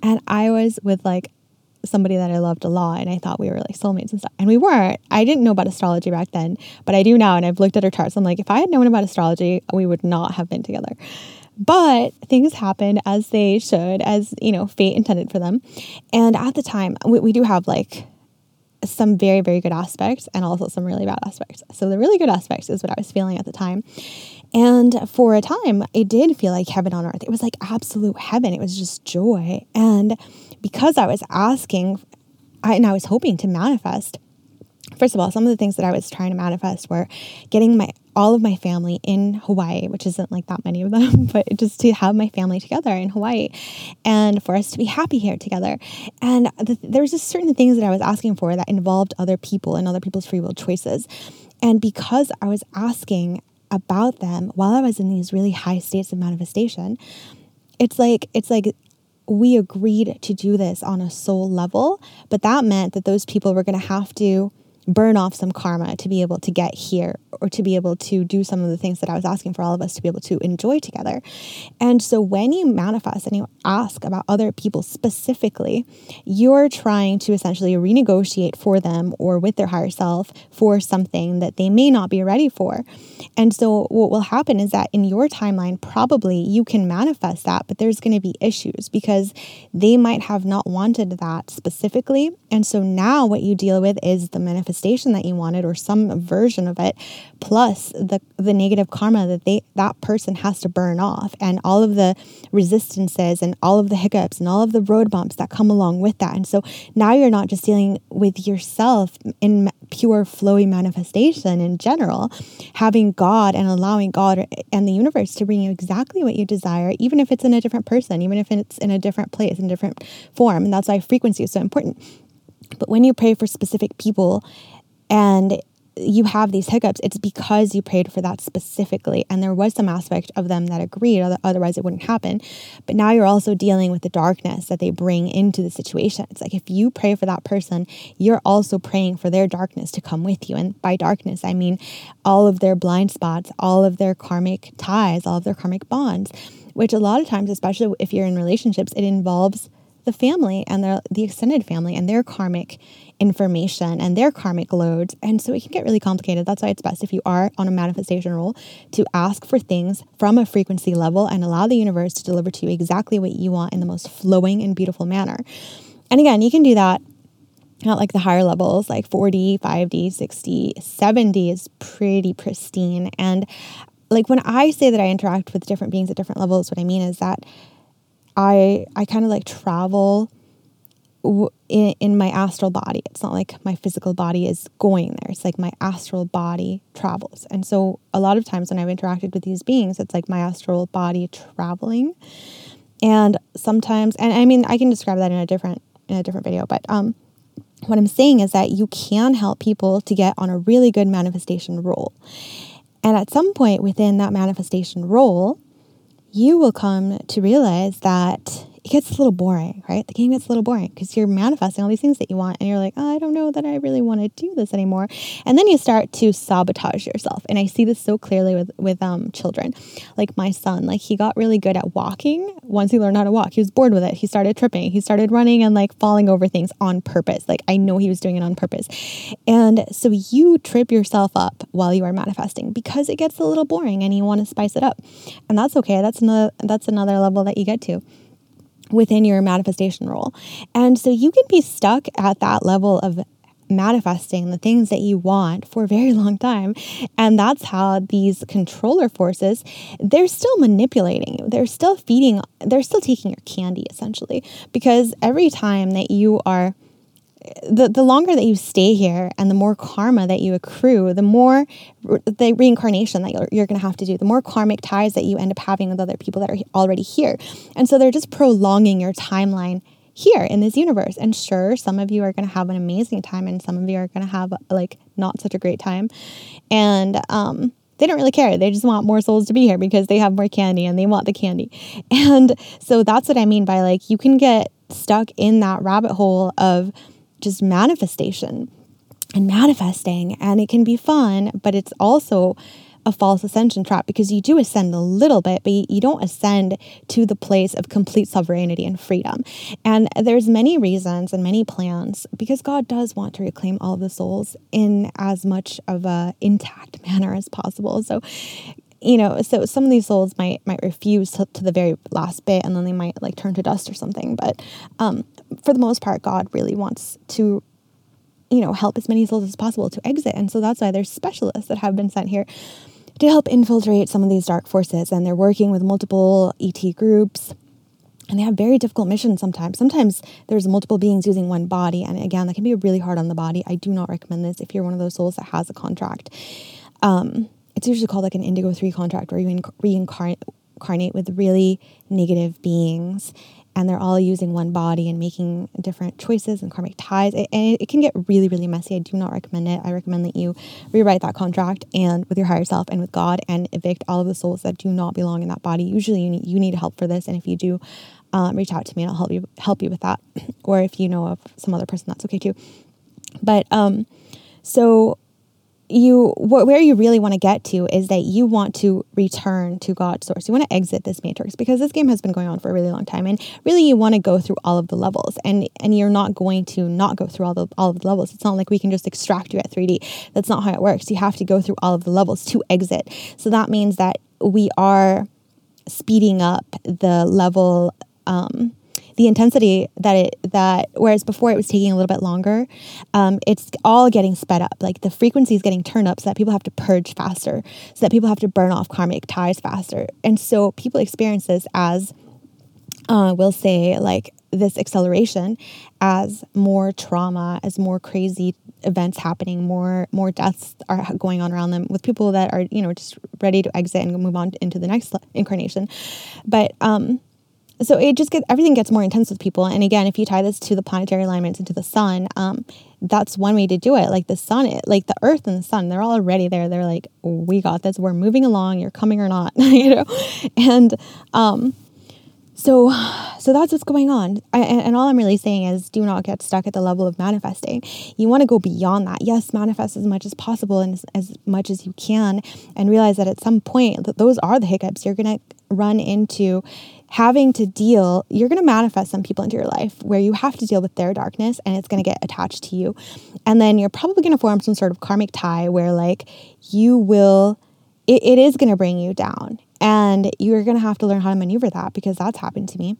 and I was with like somebody that I loved a lot and I thought we were like soulmates and stuff. And we weren't. I didn't know about astrology back then, but I do now. And I've looked at her charts. I'm like, if I had known about astrology, we would not have been together. But things happened as they should, as you know, fate intended for them. And at the time, we, we do have like some very, very good aspects and also some really bad aspects. So the really good aspects is what I was feeling at the time. And for a time, it did feel like heaven on earth. It was like absolute heaven. It was just joy. And because I was asking I, and I was hoping to manifest, first of all, some of the things that I was trying to manifest were getting my all of my family in Hawaii, which isn't like that many of them, but just to have my family together in Hawaii and for us to be happy here together. And the, there was just certain things that I was asking for that involved other people and other people's free will choices. And because I was asking about them while I was in these really high states of manifestation, it's like it's like we agreed to do this on a soul level, but that meant that those people were going to have to burn off some karma to be able to get here or to be able to do some of the things that I was asking for all of us to be able to enjoy together. And so when you manifest and you ask about other people specifically, you're trying to essentially renegotiate for them or with their higher self for something that they may not be ready for. And so what will happen is that in your timeline, probably you can manifest that, but there's going to be issues because they might have not wanted that specifically. And so now what you deal with is the manifestation manifestation that you wanted or some version of it plus the the negative karma that they that person has to burn off. And all of the resistances and all of the hiccups and all of the road bumps that come along with that. And so now you're not just dealing with yourself in pure flowy manifestation in general having god and allowing god and the universe to bring you exactly what you desire even if it's in a different person even if it's in a different place in different form. And that's why frequency is so important but when you pray for specific people and you have these hiccups, it's because you prayed for that specifically. And there was some aspect of them that agreed, otherwise, it wouldn't happen. But now you're also dealing with the darkness that they bring into the situation. It's like if you pray for that person, you're also praying for their darkness to come with you. And by darkness, I mean all of their blind spots, all of their karmic ties, all of their karmic bonds, which a lot of times, especially if you're in relationships, it involves the family and the, the extended family and their karmic information and their karmic loads. And so it can get really complicated. That's why it's best if you are on a manifestation roll to ask for things from a frequency level and allow the universe to deliver to you exactly what you want in the most flowing and beautiful manner. And again, you can do that not like the higher levels, like 4D, 5D, 6D, 7D is pretty pristine. And like when I say that I interact with different beings at different levels, what I mean is that I I kind of like travel in, in my astral body. It's not like my physical body is going there. It's like my astral body travels. And so a lot of times when I've interacted with these beings, it's like my astral body traveling. And sometimes and I mean I can describe that in a different in a different video, but um what I'm saying is that you can help people to get on a really good manifestation roll. And at some point within that manifestation roll, you will come to realize that it gets a little boring, right? The game gets a little boring because you're manifesting all these things that you want and you're like, oh, I don't know that I really want to do this anymore. And then you start to sabotage yourself. And I see this so clearly with, with um, children. Like my son, like he got really good at walking once he learned how to walk. He was bored with it. He started tripping. He started running and like falling over things on purpose. Like I know he was doing it on purpose. And so you trip yourself up while you are manifesting because it gets a little boring and you want to spice it up. And that's okay. That's another that's another level that you get to within your manifestation role. And so you can be stuck at that level of manifesting the things that you want for a very long time. And that's how these controller forces they're still manipulating you. They're still feeding they're still taking your candy essentially. Because every time that you are the, the longer that you stay here and the more karma that you accrue, the more re- the reincarnation that you're, you're going to have to do, the more karmic ties that you end up having with other people that are already here. And so they're just prolonging your timeline here in this universe. And sure, some of you are going to have an amazing time and some of you are going to have like not such a great time. And, um, they don't really care. They just want more souls to be here because they have more candy and they want the candy. And so that's what I mean by like, you can get stuck in that rabbit hole of, just manifestation and manifesting. And it can be fun, but it's also a false ascension trap because you do ascend a little bit, but you don't ascend to the place of complete sovereignty and freedom. And there's many reasons and many plans because God does want to reclaim all the souls in as much of a intact manner as possible. So you know so some of these souls might might refuse to, to, the very last bit and then they might like turn to dust or something but um for the most part, God really wants to, you know, help as many souls as possible to exit. And so that's why there's specialists that have been sent here to help infiltrate some of these dark forces. And they're working with multiple ET groups. And they have very difficult missions sometimes. Sometimes there's multiple beings using one body. And again, that can be really hard on the body. I do not recommend this if you're one of those souls that has a contract. Um, it's usually called like an Indigo 3 contract where you reincarnate with really negative beings and they're all using one body and making different choices and karmic ties. It, and it, can get really, really messy. I do not recommend it. I recommend that you rewrite that contract and with your higher self and with God and evict all of the souls that do not belong in that body. Usually, you need you need help for this, and if you do, um, reach out to me and I'll help you help you with that. or if you know of some other person, that's okay too. But um, so you wh- where you really want to get to is that you want to return to God's source. You want to exit this matrix because this game has been going on for a really long time, and really you want to go through all of the levels, and and you're not going to not go through all the all of the levels. It's not like we can just extract you at 3D. That's not how it works. You have to go through all of the levels to exit. So that means that we are speeding up the level. Um, the intensity that it that whereas before it was taking a little bit longer um, it's all getting sped up. Like the frequency is getting turned up so that people have to purge faster so that people have to burn off karmic ties faster. And so people experience this as uh, we'll say like this acceleration as more trauma as more crazy events happening more more deaths are going on around them with people that are you know just ready to exit and move on into the next incarnation. But um so it just gets everything gets more intense with people. And again if you tie this to the planetary alignments and to the sun um, that's one way to do it. Like the sun it, like the earth and the sun they're already there. They're like we got this. We're moving along. You're coming or not you know? And um, so so that's what's going on. I, and all i'm really saying is do not get stuck at the level of manifesting. You want to go beyond that. Yes manifest as much as possible and as, as much as you can and realize that at some point that those are the hiccups. You're going to run into having to deal, you're going to manifest some people into your life where you have to deal with their darkness and it's going to get attached to you. And then you're probably going to form some sort of karmic tie where, like, you will, it, it is going to bring you down. And you're going to have to learn how to maneuver that because that's happened to me.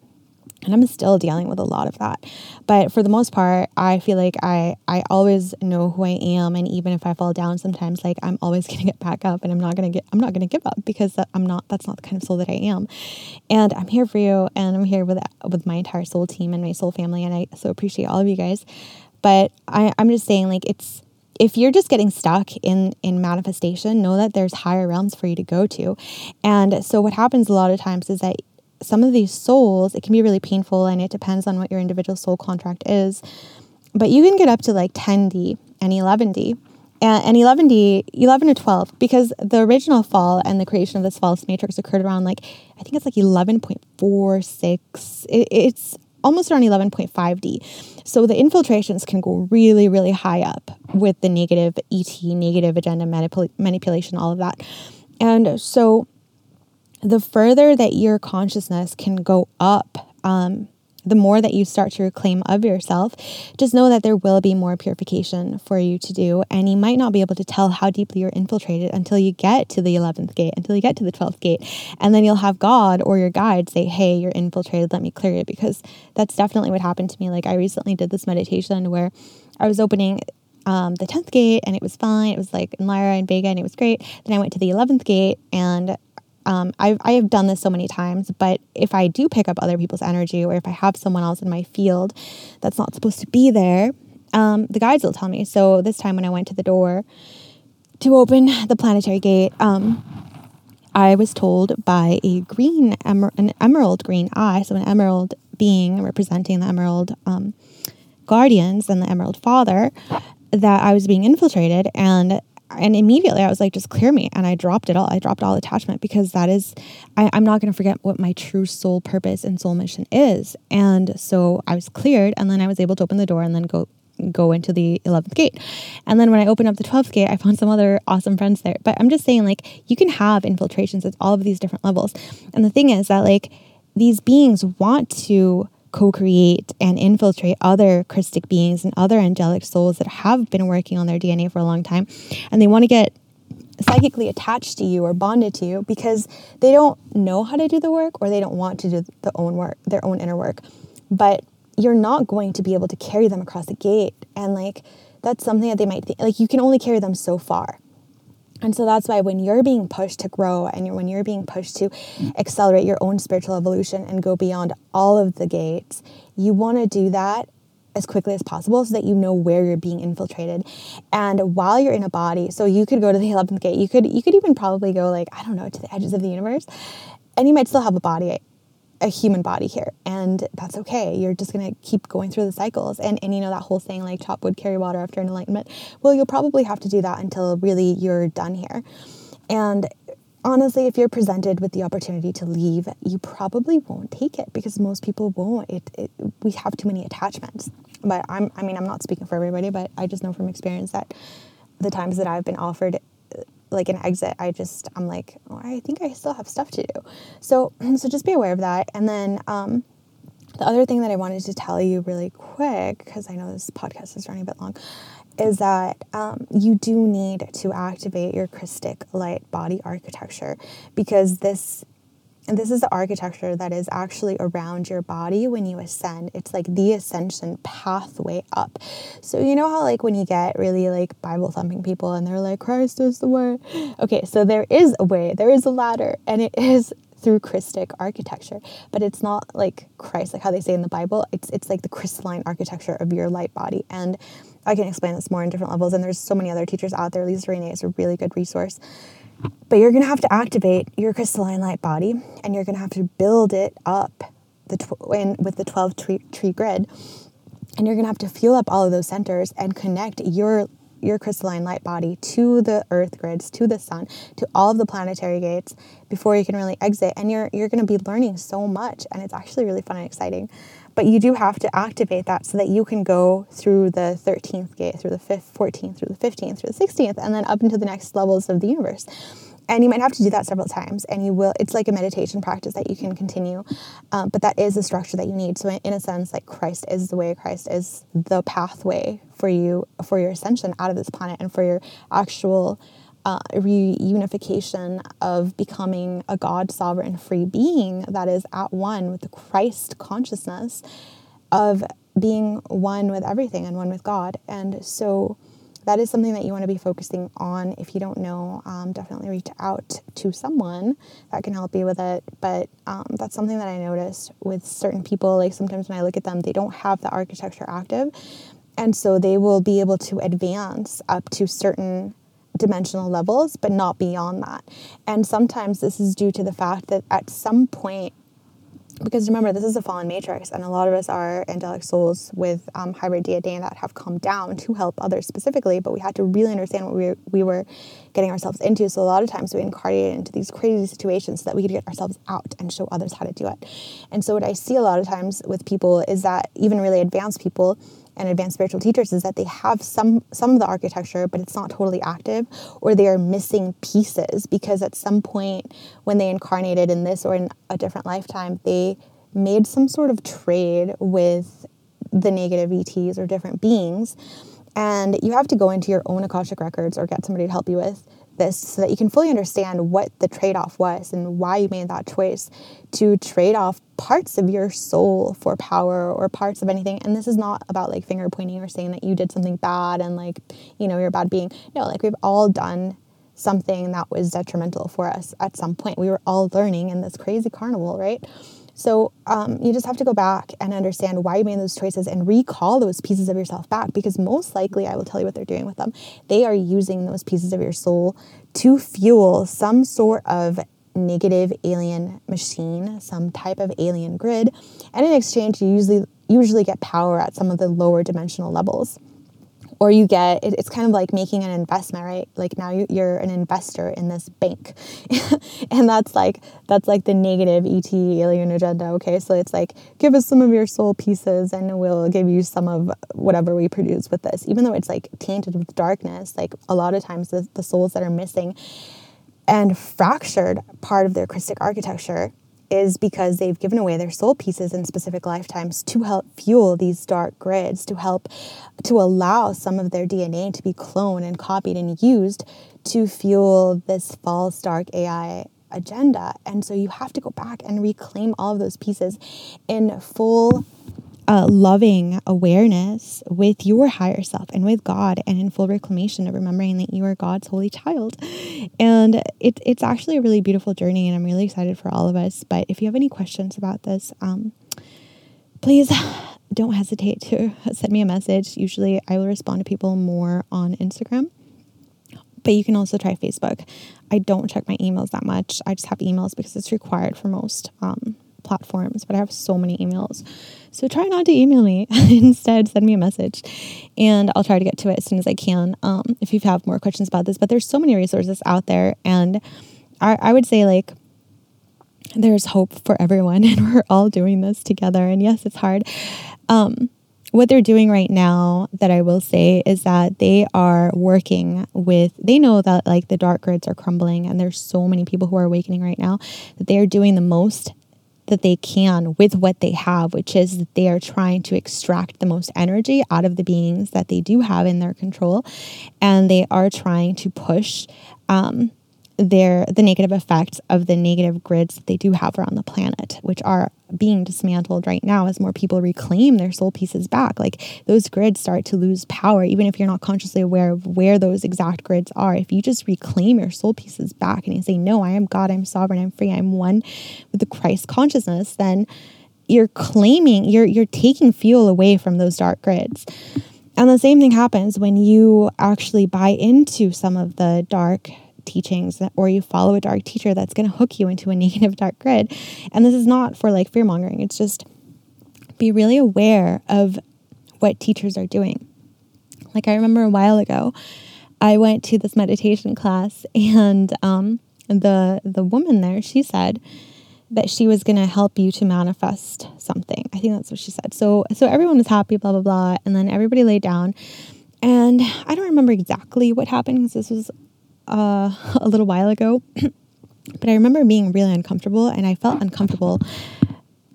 And I'm still dealing with a lot of that. But for the most part, I feel like I I always know who I am and even if I fall down sometimes like I'm always going to get back up and I'm not going to get I'm not going to give up because I'm not that's not the kind of soul that I am. And I'm here for you and I'm here with with my entire soul team and my soul family and I so appreciate all of you guys. But I I'm just saying like it's if you're just getting stuck in in manifestation know that there's higher realms for you to go to and so what happens a lot of times is that some of these souls, it can be really painful and it depends on what your individual soul contract is. But you can get up to like 10D and 11D. And, 11D, 11 to 12, because the original fall and the creation of this false matrix occurred around like, I think it's like 11.46. It, it's almost around 11.5D. So the infiltrations can go really, really high up with the negative ET, negative agenda manipul- manipulation, all of that. And so the further that your consciousness can go up, um, the more that you start to reclaim of yourself, just know that there will be more purification for you to do. And you might not be able to tell how deeply you're infiltrated until you get to the 11th gate, until you get to the 12th gate. And then you'll have God or your guide say, Hey, you're infiltrated, let me clear you. Because that's definitely what happened to me. Like, I recently did this meditation where I was opening um, the 10th gate and it was fine. It was like in Lyra and Vega and it was great. Then I went to the 11th gate and um, I've, I have done this so many times, but if I do pick up other people's energy or if I have someone else in my field that's not supposed to be there, um, the guides will tell me. So this time when I went to the door to open the planetary gate, um, I was told by a green, emer- an emerald green eye, so an emerald being representing the emerald um, guardians and the emerald father, that I was being infiltrated and and immediately I was like, just clear me. And I dropped it all. I dropped all attachment because that is, I, am not going to forget what my true soul purpose and soul mission is. And so I was cleared and then I was able to open the door and then go go into the 11th gate. And then when I opened up the 12th gate, I found some other awesome friends there. But I'm just saying, like, you can have infiltrations at all of these different levels. And the thing is that, like, these beings want to co create and infiltrate other Christic beings and other angelic souls that have been working on their DNA for a long time. And they want to get psychically attached to you or bonded to you because they don't know how to do the work or they don't want to do the own work, their own inner work. But you're not going to be able to carry them across the gate. And like, that's something that they might think, like, you can only carry them so far. And so that's why when you're being pushed to grow and when you're being pushed to accelerate your own spiritual evolution and go beyond all of the gates, you want to do that as quickly as possible so that you know where you're being infiltrated. And while you're in a body, so you could go to the 11th gate, you could you could even probably go like, I don't know, to the edges of the universe. And you might still have a body a human body here and that's okay. You're just going to keep going through the cycles. And and you know that whole thing like chop wood carry water after an enlightenment. Well you'll probably have to do that until really you're done here. And honestly if you're presented with the opportunity to leave you probably won't take it because most people won't. It, it we have too many attachments. But i'm i mean i'm not speaking for everybody but i just know from experience that the times that i've been offered like an exit, I just I'm like, oh, I think I still have stuff to do. So so just be aware of that. And then um, the other thing that I wanted to tell you really quick because I know this podcast is running a bit long is that um, you do need to activate your Christic light body architecture because this and this is the architecture that is actually around your body when you ascend. It's like the ascension pathway up. So, you know how, like, when you get really like Bible thumping people and they're like, Christ is the way. Okay, so there is a way, there is a ladder, and it is through Christic architecture, but it's not like Christ, like how they say in the Bible. It's it's like the crystalline architecture of your light body, and I can explain this more in different levels. And there's so many other teachers out there. Lisa Renee is a really good resource. But you're going to have to activate your crystalline light body and you're going to have to build it up the tw- in, with the 12 tree, tree grid. And you're going to have to fuel up all of those centers and connect your your crystalline light body to the earth grids, to the sun, to all of the planetary gates before you can really exit. And you're you're going to be learning so much and it's actually really fun and exciting. But you do have to activate that so that you can go through the 13th gate, through the 5th, 14th, through the 15th, through the 16th, and then up into the next levels of the universe. And you might have to do that several times, and you will. It's like a meditation practice that you can continue, um, but that is the structure that you need. So, in a sense, like Christ is the way, Christ is the pathway for you for your ascension out of this planet and for your actual uh, reunification of becoming a God sovereign free being that is at one with the Christ consciousness of being one with everything and one with God. And so that is something that you want to be focusing on. If you don't know, um, definitely reach out to someone that can help you with it. But um, that's something that I noticed with certain people. Like sometimes when I look at them, they don't have the architecture active. And so they will be able to advance up to certain dimensional levels, but not beyond that. And sometimes this is due to the fact that at some point because remember this is a fallen matrix and a lot of us are angelic souls with um, hybrid dna that have come down to help others specifically but we had to really understand what we were, we were getting ourselves into. So a lot of times we incarnate into these crazy situations so that we could get ourselves out and show others how to do it. And so what i see a lot of times with people is that even really advanced people and advanced spiritual teachers is that they have some some of the architecture but it's not totally active or they are missing pieces because at some point when they incarnated in this or in a different lifetime they made some sort of trade with the negative ETs or different beings and you have to go into your own akashic records or get somebody to help you with this so that you can fully understand what the trade off was and why you made that choice to trade off parts of your soul for power or parts of anything. And this is not about like finger pointing or saying that you did something bad and like, you know, you're a bad being. No, like we've all done something that was detrimental for us at some point. We were all learning in this crazy carnival, right? So um, you just have to go back and understand why you made those choices and recall those pieces of yourself back because most likely, I will tell you what they're doing with them. They are using those pieces of your soul to fuel some sort of negative alien machine, some type of alien grid, and in exchange, you usually usually get power at some of the lower dimensional levels or you get it, it's kind of like making an investment right? Like now you, you're an investor in this bank. And that's like that's like the negative et alien agenda. Okay so it's like give us some of your soul pieces and we'll give you some of whatever we produce with this. Even though it's like tainted with darkness like a lot of times the, the souls that are missing and fractured part of their christic architecture is because they've given away their soul pieces in specific lifetimes to help fuel these dark grids, to help to allow some of their DNA to be cloned and copied and used to fuel this false dark AI agenda. And so you have to go back and reclaim all of those pieces in full uh, loving awareness with your higher self and with God and in full reclamation of remembering that you are God's holy child. And it, it's actually a really beautiful journey, and I'm really excited for all of us. But if you have any questions about this, um, please don't hesitate to send me a message. Usually, I will respond to people more on Instagram but you can also try Facebook. I don't check my emails that much. I just have emails because it's required for most um, platforms, but I have so many emails. So try not to email me. Instead, send me a message and I'll try to get to it as soon as I can um, if you have more questions about this. But there's so many resources out there. And I, I would say, like, there's hope for everyone and we're all doing this together. And yes, it's hard. Um, what they're doing right now that I will say is that they are working with they know that like the dark grids are crumbling and there's so many people who are awakening right now that they are doing the most that they can with what they have, which is that they are trying to extract the most energy out of the beings that they do have in their control. And they are trying to push um, their the negative effects of the negative grids that they do have around the planet, which are being dismantled right now as more people reclaim their soul pieces back. Like those grids start to lose power, even if you're not consciously aware of where those exact grids are. If you just reclaim your soul pieces back and you say, No, I am God, I'm sovereign, I'm free, I'm one with the Christ consciousness, then you're claiming, you're you're taking fuel away from those dark grids. And the same thing happens when you actually buy into some of the dark teachings or you follow a dark teacher that's going to hook you into a negative dark grid. And this is not for like fear mongering, it's just be really aware of what teachers are doing. Like I remember a while ago, I went to this meditation class and um, the the woman there, she said that she was going to help you to manifest something. I think that's what she said. So so everyone was happy, blah blah blah, and then everybody laid down. And I don't remember exactly what happened because this was uh, a little while ago, but I remember being really uncomfortable, and I felt uncomfortable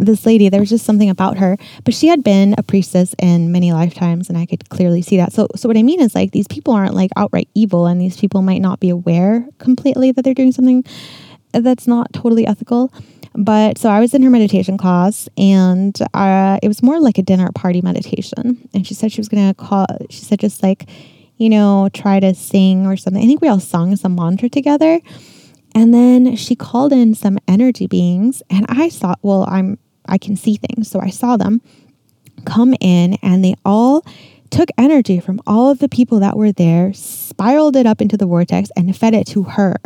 this lady, there was just something about her, but she had been a priestess in many lifetimes, and I could clearly see that. So, so what I mean is like these people aren't like outright evil, and these people might not be aware completely that they're doing something that's not totally ethical. But so I was in her meditation class, and uh, it was more like a dinner party meditation. And she said she was gonna call. She said just like, you know, try to sing or something. I think we all sung some mantra together. And then she called in some energy beings, and I saw. Well, I'm I can see things, so I saw them come in, and they all took energy from all of the people that were there, spiraled it up into the vortex, and fed it to her.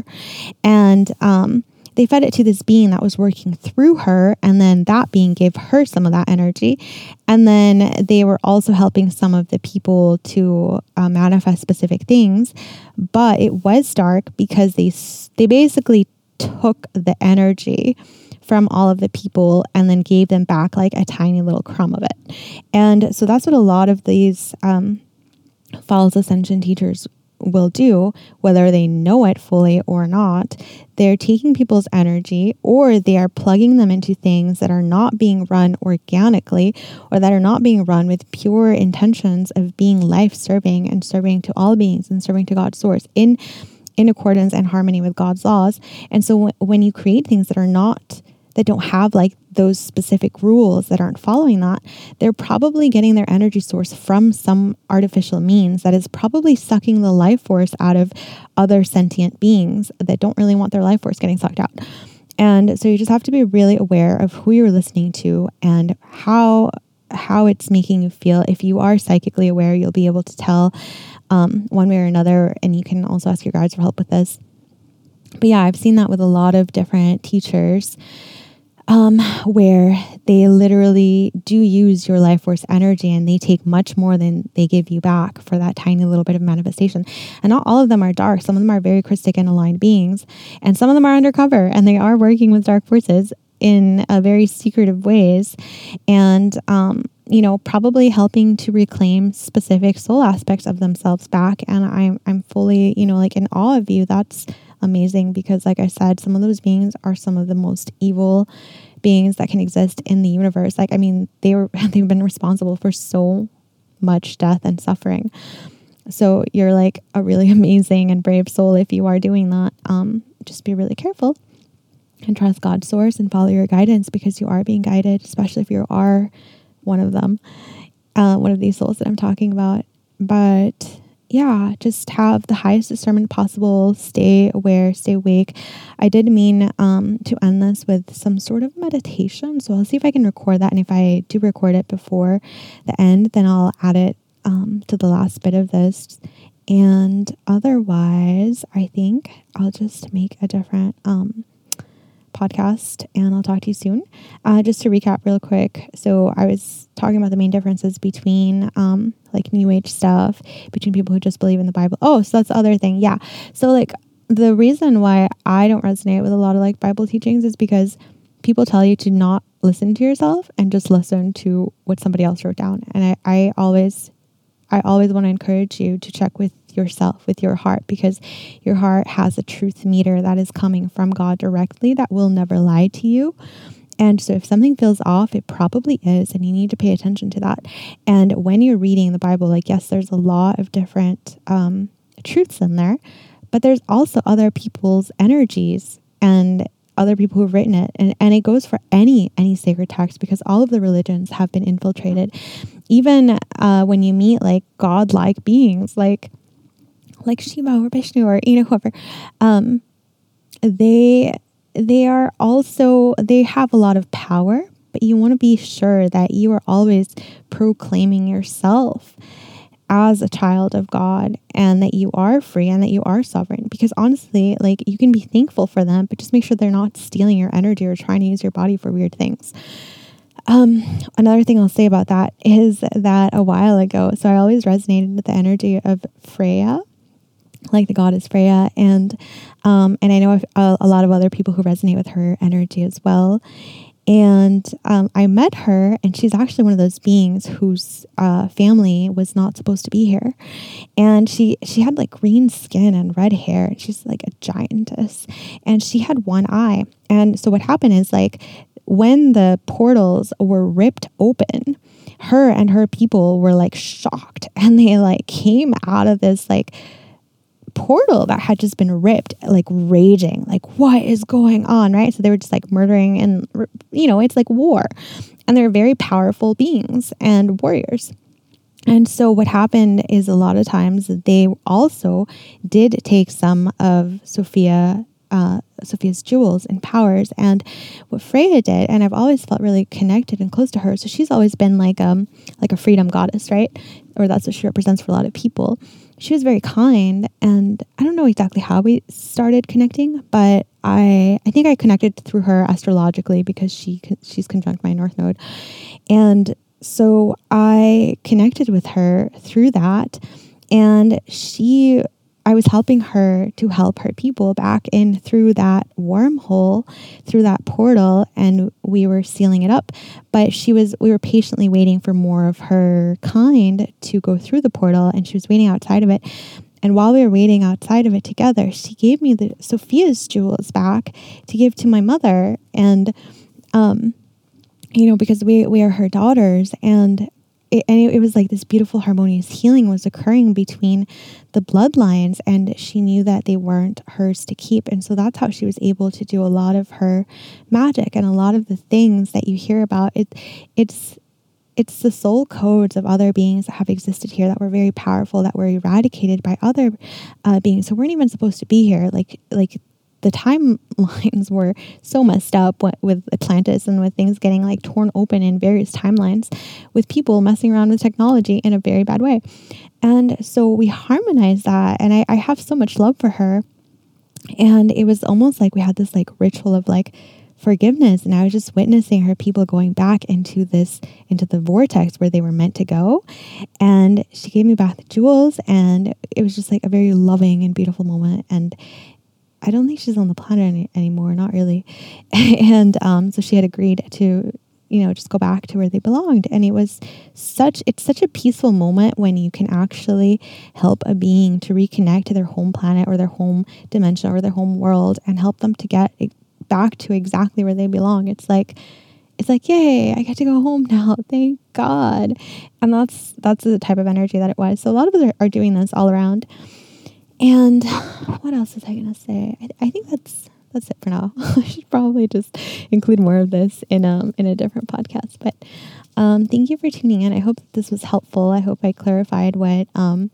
And um, they fed it to this being that was working through her, and then that being gave her some of that energy. And then they were also helping some of the people to uh, manifest specific things. But it was dark because they they basically took the energy from all of the people and then gave them back like a tiny little crumb of it. And so that's what a lot of these um, false ascension teachers will do, whether they know it fully or not, they're taking people's energy or they are plugging them into things that are not being run organically or that are not being run with pure intentions of being life serving and serving to all beings and serving to God's source in in accordance and harmony with God's laws. And so w- when you create things that are not that don't have like those specific rules that aren't following that, they're probably getting their energy source from some artificial means that is probably sucking the life force out of other sentient beings that don't really want their life force getting sucked out. And so you just have to be really aware of who you're listening to and how how it's making you feel. If you are psychically aware, you'll be able to tell um, one way or another, and you can also ask your guides for help with this. But yeah, I've seen that with a lot of different teachers um, where they literally do use your life force energy and they take much more than they give you back for that tiny little bit of manifestation. And not all of them are dark. Some of them are very Christic and aligned beings, and some of them are undercover and they are working with dark forces in a very secretive ways. And, um, you know, probably helping to reclaim specific soul aspects of themselves back. And I'm, I'm fully, you know, like in awe of you. That's amazing because, like I said, some of those beings are some of the most evil beings that can exist in the universe. Like, I mean, they were they've been responsible for so much death and suffering. So you're like a really amazing and brave soul if you are doing that. Um, just be really careful and trust God's source and follow your guidance because you are being guided, especially if you are one of them, uh, one of these souls that I'm talking about. But yeah, just have the highest discernment possible. Stay aware, stay awake. I did mean um, to end this with some sort of meditation. So I'll see if I can record that. And if I do record it before the end, then I'll add it um, to the last bit of this. And otherwise, I think I'll just make a different um, podcast and I'll talk to you soon. Uh, just to recap real quick. So I was talking about the main differences between um, like new age stuff, between people who just believe in the Bible. Oh, so that's the other thing. Yeah. So like the reason why I don't resonate with a lot of like Bible teachings is because people tell you to not listen to yourself and just listen to what somebody else wrote down. And I, I always I always want to encourage you to check with yourself, with your heart, because your heart has a truth meter that is coming from God directly that will never lie to you. And so, if something feels off, it probably is, and you need to pay attention to that. And when you're reading the Bible, like, yes, there's a lot of different um, truths in there, but there's also other people's energies and other people who've written it and, and it goes for any any sacred text because all of the religions have been infiltrated even uh, when you meet like godlike beings like like Shiva or Vishnu or you know whoever, um, they they are also they have a lot of power, but you want to be sure that you are always proclaiming yourself as a child of God and that you are free and that you are sovereign. Because honestly, like you can be thankful for them, but just make sure they're not stealing your energy or trying to use your body for weird things. Um, another thing I'll say about that is that a while ago, so I always resonated with the energy of Freya like the goddess Freya, and um, and I know a, a, lot of other people who resonate with her energy as well. And um, I met her, and she's actually one of those beings whose uh, family was not supposed to be here. And she she had like green skin and red hair, and she's like a giantess. And she had one eye. And so what happened is like when the portals were ripped open, her and her people were like shocked and they like came out of this like portal that had just been ripped, like raging, like what is going on, right? So they were just like murdering and, you know, it's like war. And they're very powerful beings and warriors. And so what happened is a lot of times they also did take some of Sophia uh, Sophia's jewels and powers and what Freya did and I've always felt really connected and close to her so she's always been like um like a freedom goddess right or that's what she represents for a lot of people she was very kind and I don't know exactly how we started connecting but I I think I connected through her astrologically because she she's conjunct my north node. And so I connected with her through that and she I was helping her to help her people back in through that wormhole, through that portal, and we were sealing it up. But she was, we were patiently waiting for more of her kind to go through the portal, and she was waiting outside of it. And while we were waiting outside of it together, she gave me the Sophia's jewels back to give to my mother. And, um, you know, because we, we are her daughters, and it, and it, was like this beautiful harmonious healing was occurring between the bloodlines and she knew that they weren't hers to keep. And so that's how she was able to do a lot of her magic and a lot of the things that you hear about. It it's it's the soul codes of other beings that have existed here that were very powerful that were eradicated by other uh, beings. So we're not even supposed to be here like like the timelines were so messed up with Atlantis and with things getting like torn open in various timelines with people messing around with technology in a very bad way. And so we harmonized that. And I, I have so much love for her. And it was almost like we had this like ritual of like forgiveness. And I was just witnessing her people going back into this, into the vortex where they were meant to go. And she gave me back the jewels. And it was just like a very loving and beautiful moment. And I don't think she's on the planet any, anymore, not really. and um, so she had agreed to, you know, just go back to where they belonged. And it was such, it's such a peaceful moment when you can actually help a being to reconnect to their home planet or their home dimension or their home world and help them to get back to exactly where they belong. It's like, it's like, yay, I get to go home now. Thank God. And that's, that's the type of energy that it was. So a lot of us are, are doing this all around. And what else was I going to say? I, I, think that's that's it for now. I should probably just include more of this in um in a different podcast. But um, thank you for tuning in. I hope that this was helpful. I hope I clarified what um,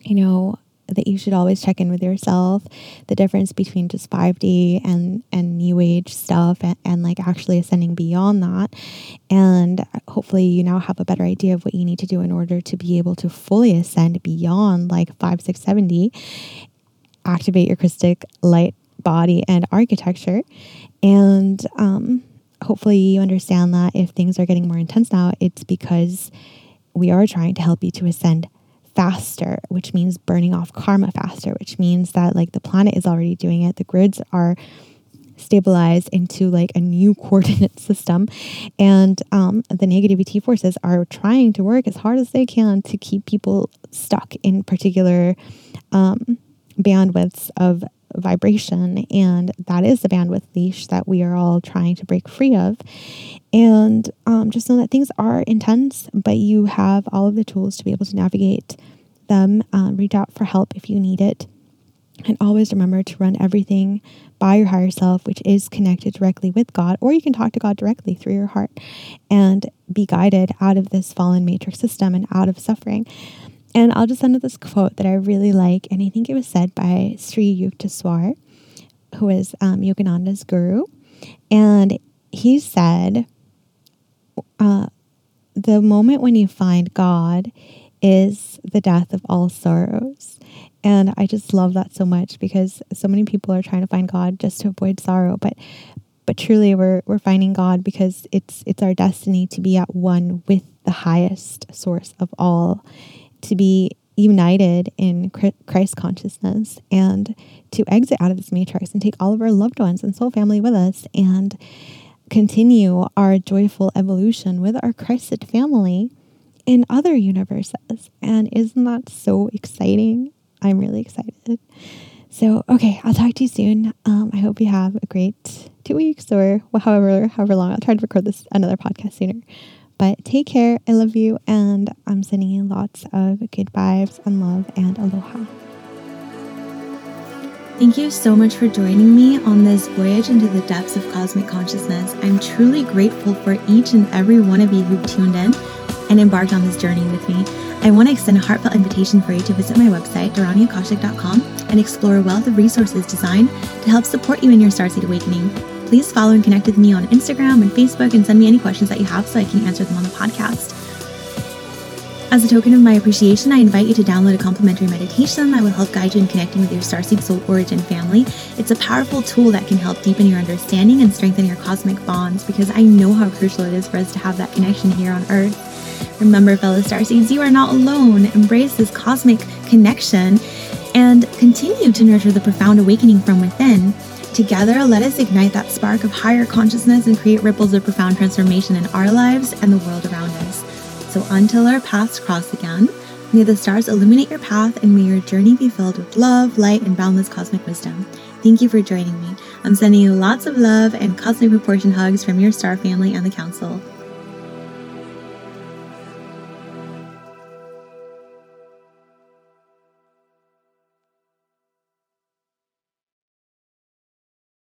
you know that you should always check in with yourself. The difference between just 5d and and new age stuff and, and like actually ascending beyond that. And hopefully you now have a better idea of what you need to do in order to be able to fully ascend beyond like 5 6 7d activate your christic light body and architecture. And um, hopefully you understand that if things are getting more intense now it's because we are trying to help you to ascend faster, which means burning off karma faster, which means that like the planet is already doing it. The grids are stabilized into like a new coordinate system and um, the negativity forces are trying to work as hard as they can to keep people stuck in particular um, bandwidths of vibration and that is the bandwidth leash that we are all trying to break free of. And um, just know that things are intense but you have all of the tools to be able to navigate them. Um, reach out for help if you need it. And always remember to run everything by your higher self which is connected directly with god or you can talk to god directly through your heart and be guided out of this fallen matrix system and out of suffering and I'll just end with this quote that I really like, and I think it was said by Sri Yukteswar, who is um, Yogananda's guru. And he said, uh, The moment when you find God is the death of all sorrows. And I just love that so much because so many people are trying to find God just to avoid sorrow. But but truly we're we're finding God because it's it's our destiny to be at one with the highest source of all to be united in Christ consciousness and to exit out of this matrix and take all of our loved ones and soul family with us and continue our joyful evolution with our Christed family in other universes. And isn't that so exciting? I'm really excited. So, okay, I'll talk to you soon. Um, I hope you have a great two weeks or however however long. I'll try to record this another podcast sooner. But take care. I love you, and I'm sending you lots of good vibes and love and aloha. Thank you so much for joining me on this voyage into the depths of cosmic consciousness. I'm truly grateful for each and every one of you who tuned in and embarked on this journey with me. I want to extend a heartfelt invitation for you to visit my website, dharaniakashic.com, and explore a wealth of resources designed to help support you in your starseed awakening. Please follow and connect with me on Instagram and Facebook and send me any questions that you have so I can answer them on the podcast. As a token of my appreciation, I invite you to download a complimentary meditation that will help guide you in connecting with your Starseed Soul Origin family. It's a powerful tool that can help deepen your understanding and strengthen your cosmic bonds because I know how crucial it is for us to have that connection here on Earth. Remember, fellow Starseeds, you are not alone. Embrace this cosmic connection and continue to nurture the profound awakening from within. Together, let us ignite that spark of higher consciousness and create ripples of profound transformation in our lives and the world around us. So until our paths cross again, may the stars illuminate your path and may your journey be filled with love, light, and boundless cosmic wisdom. Thank you for joining me. I'm sending you lots of love and cosmic proportion hugs from your star family and the council.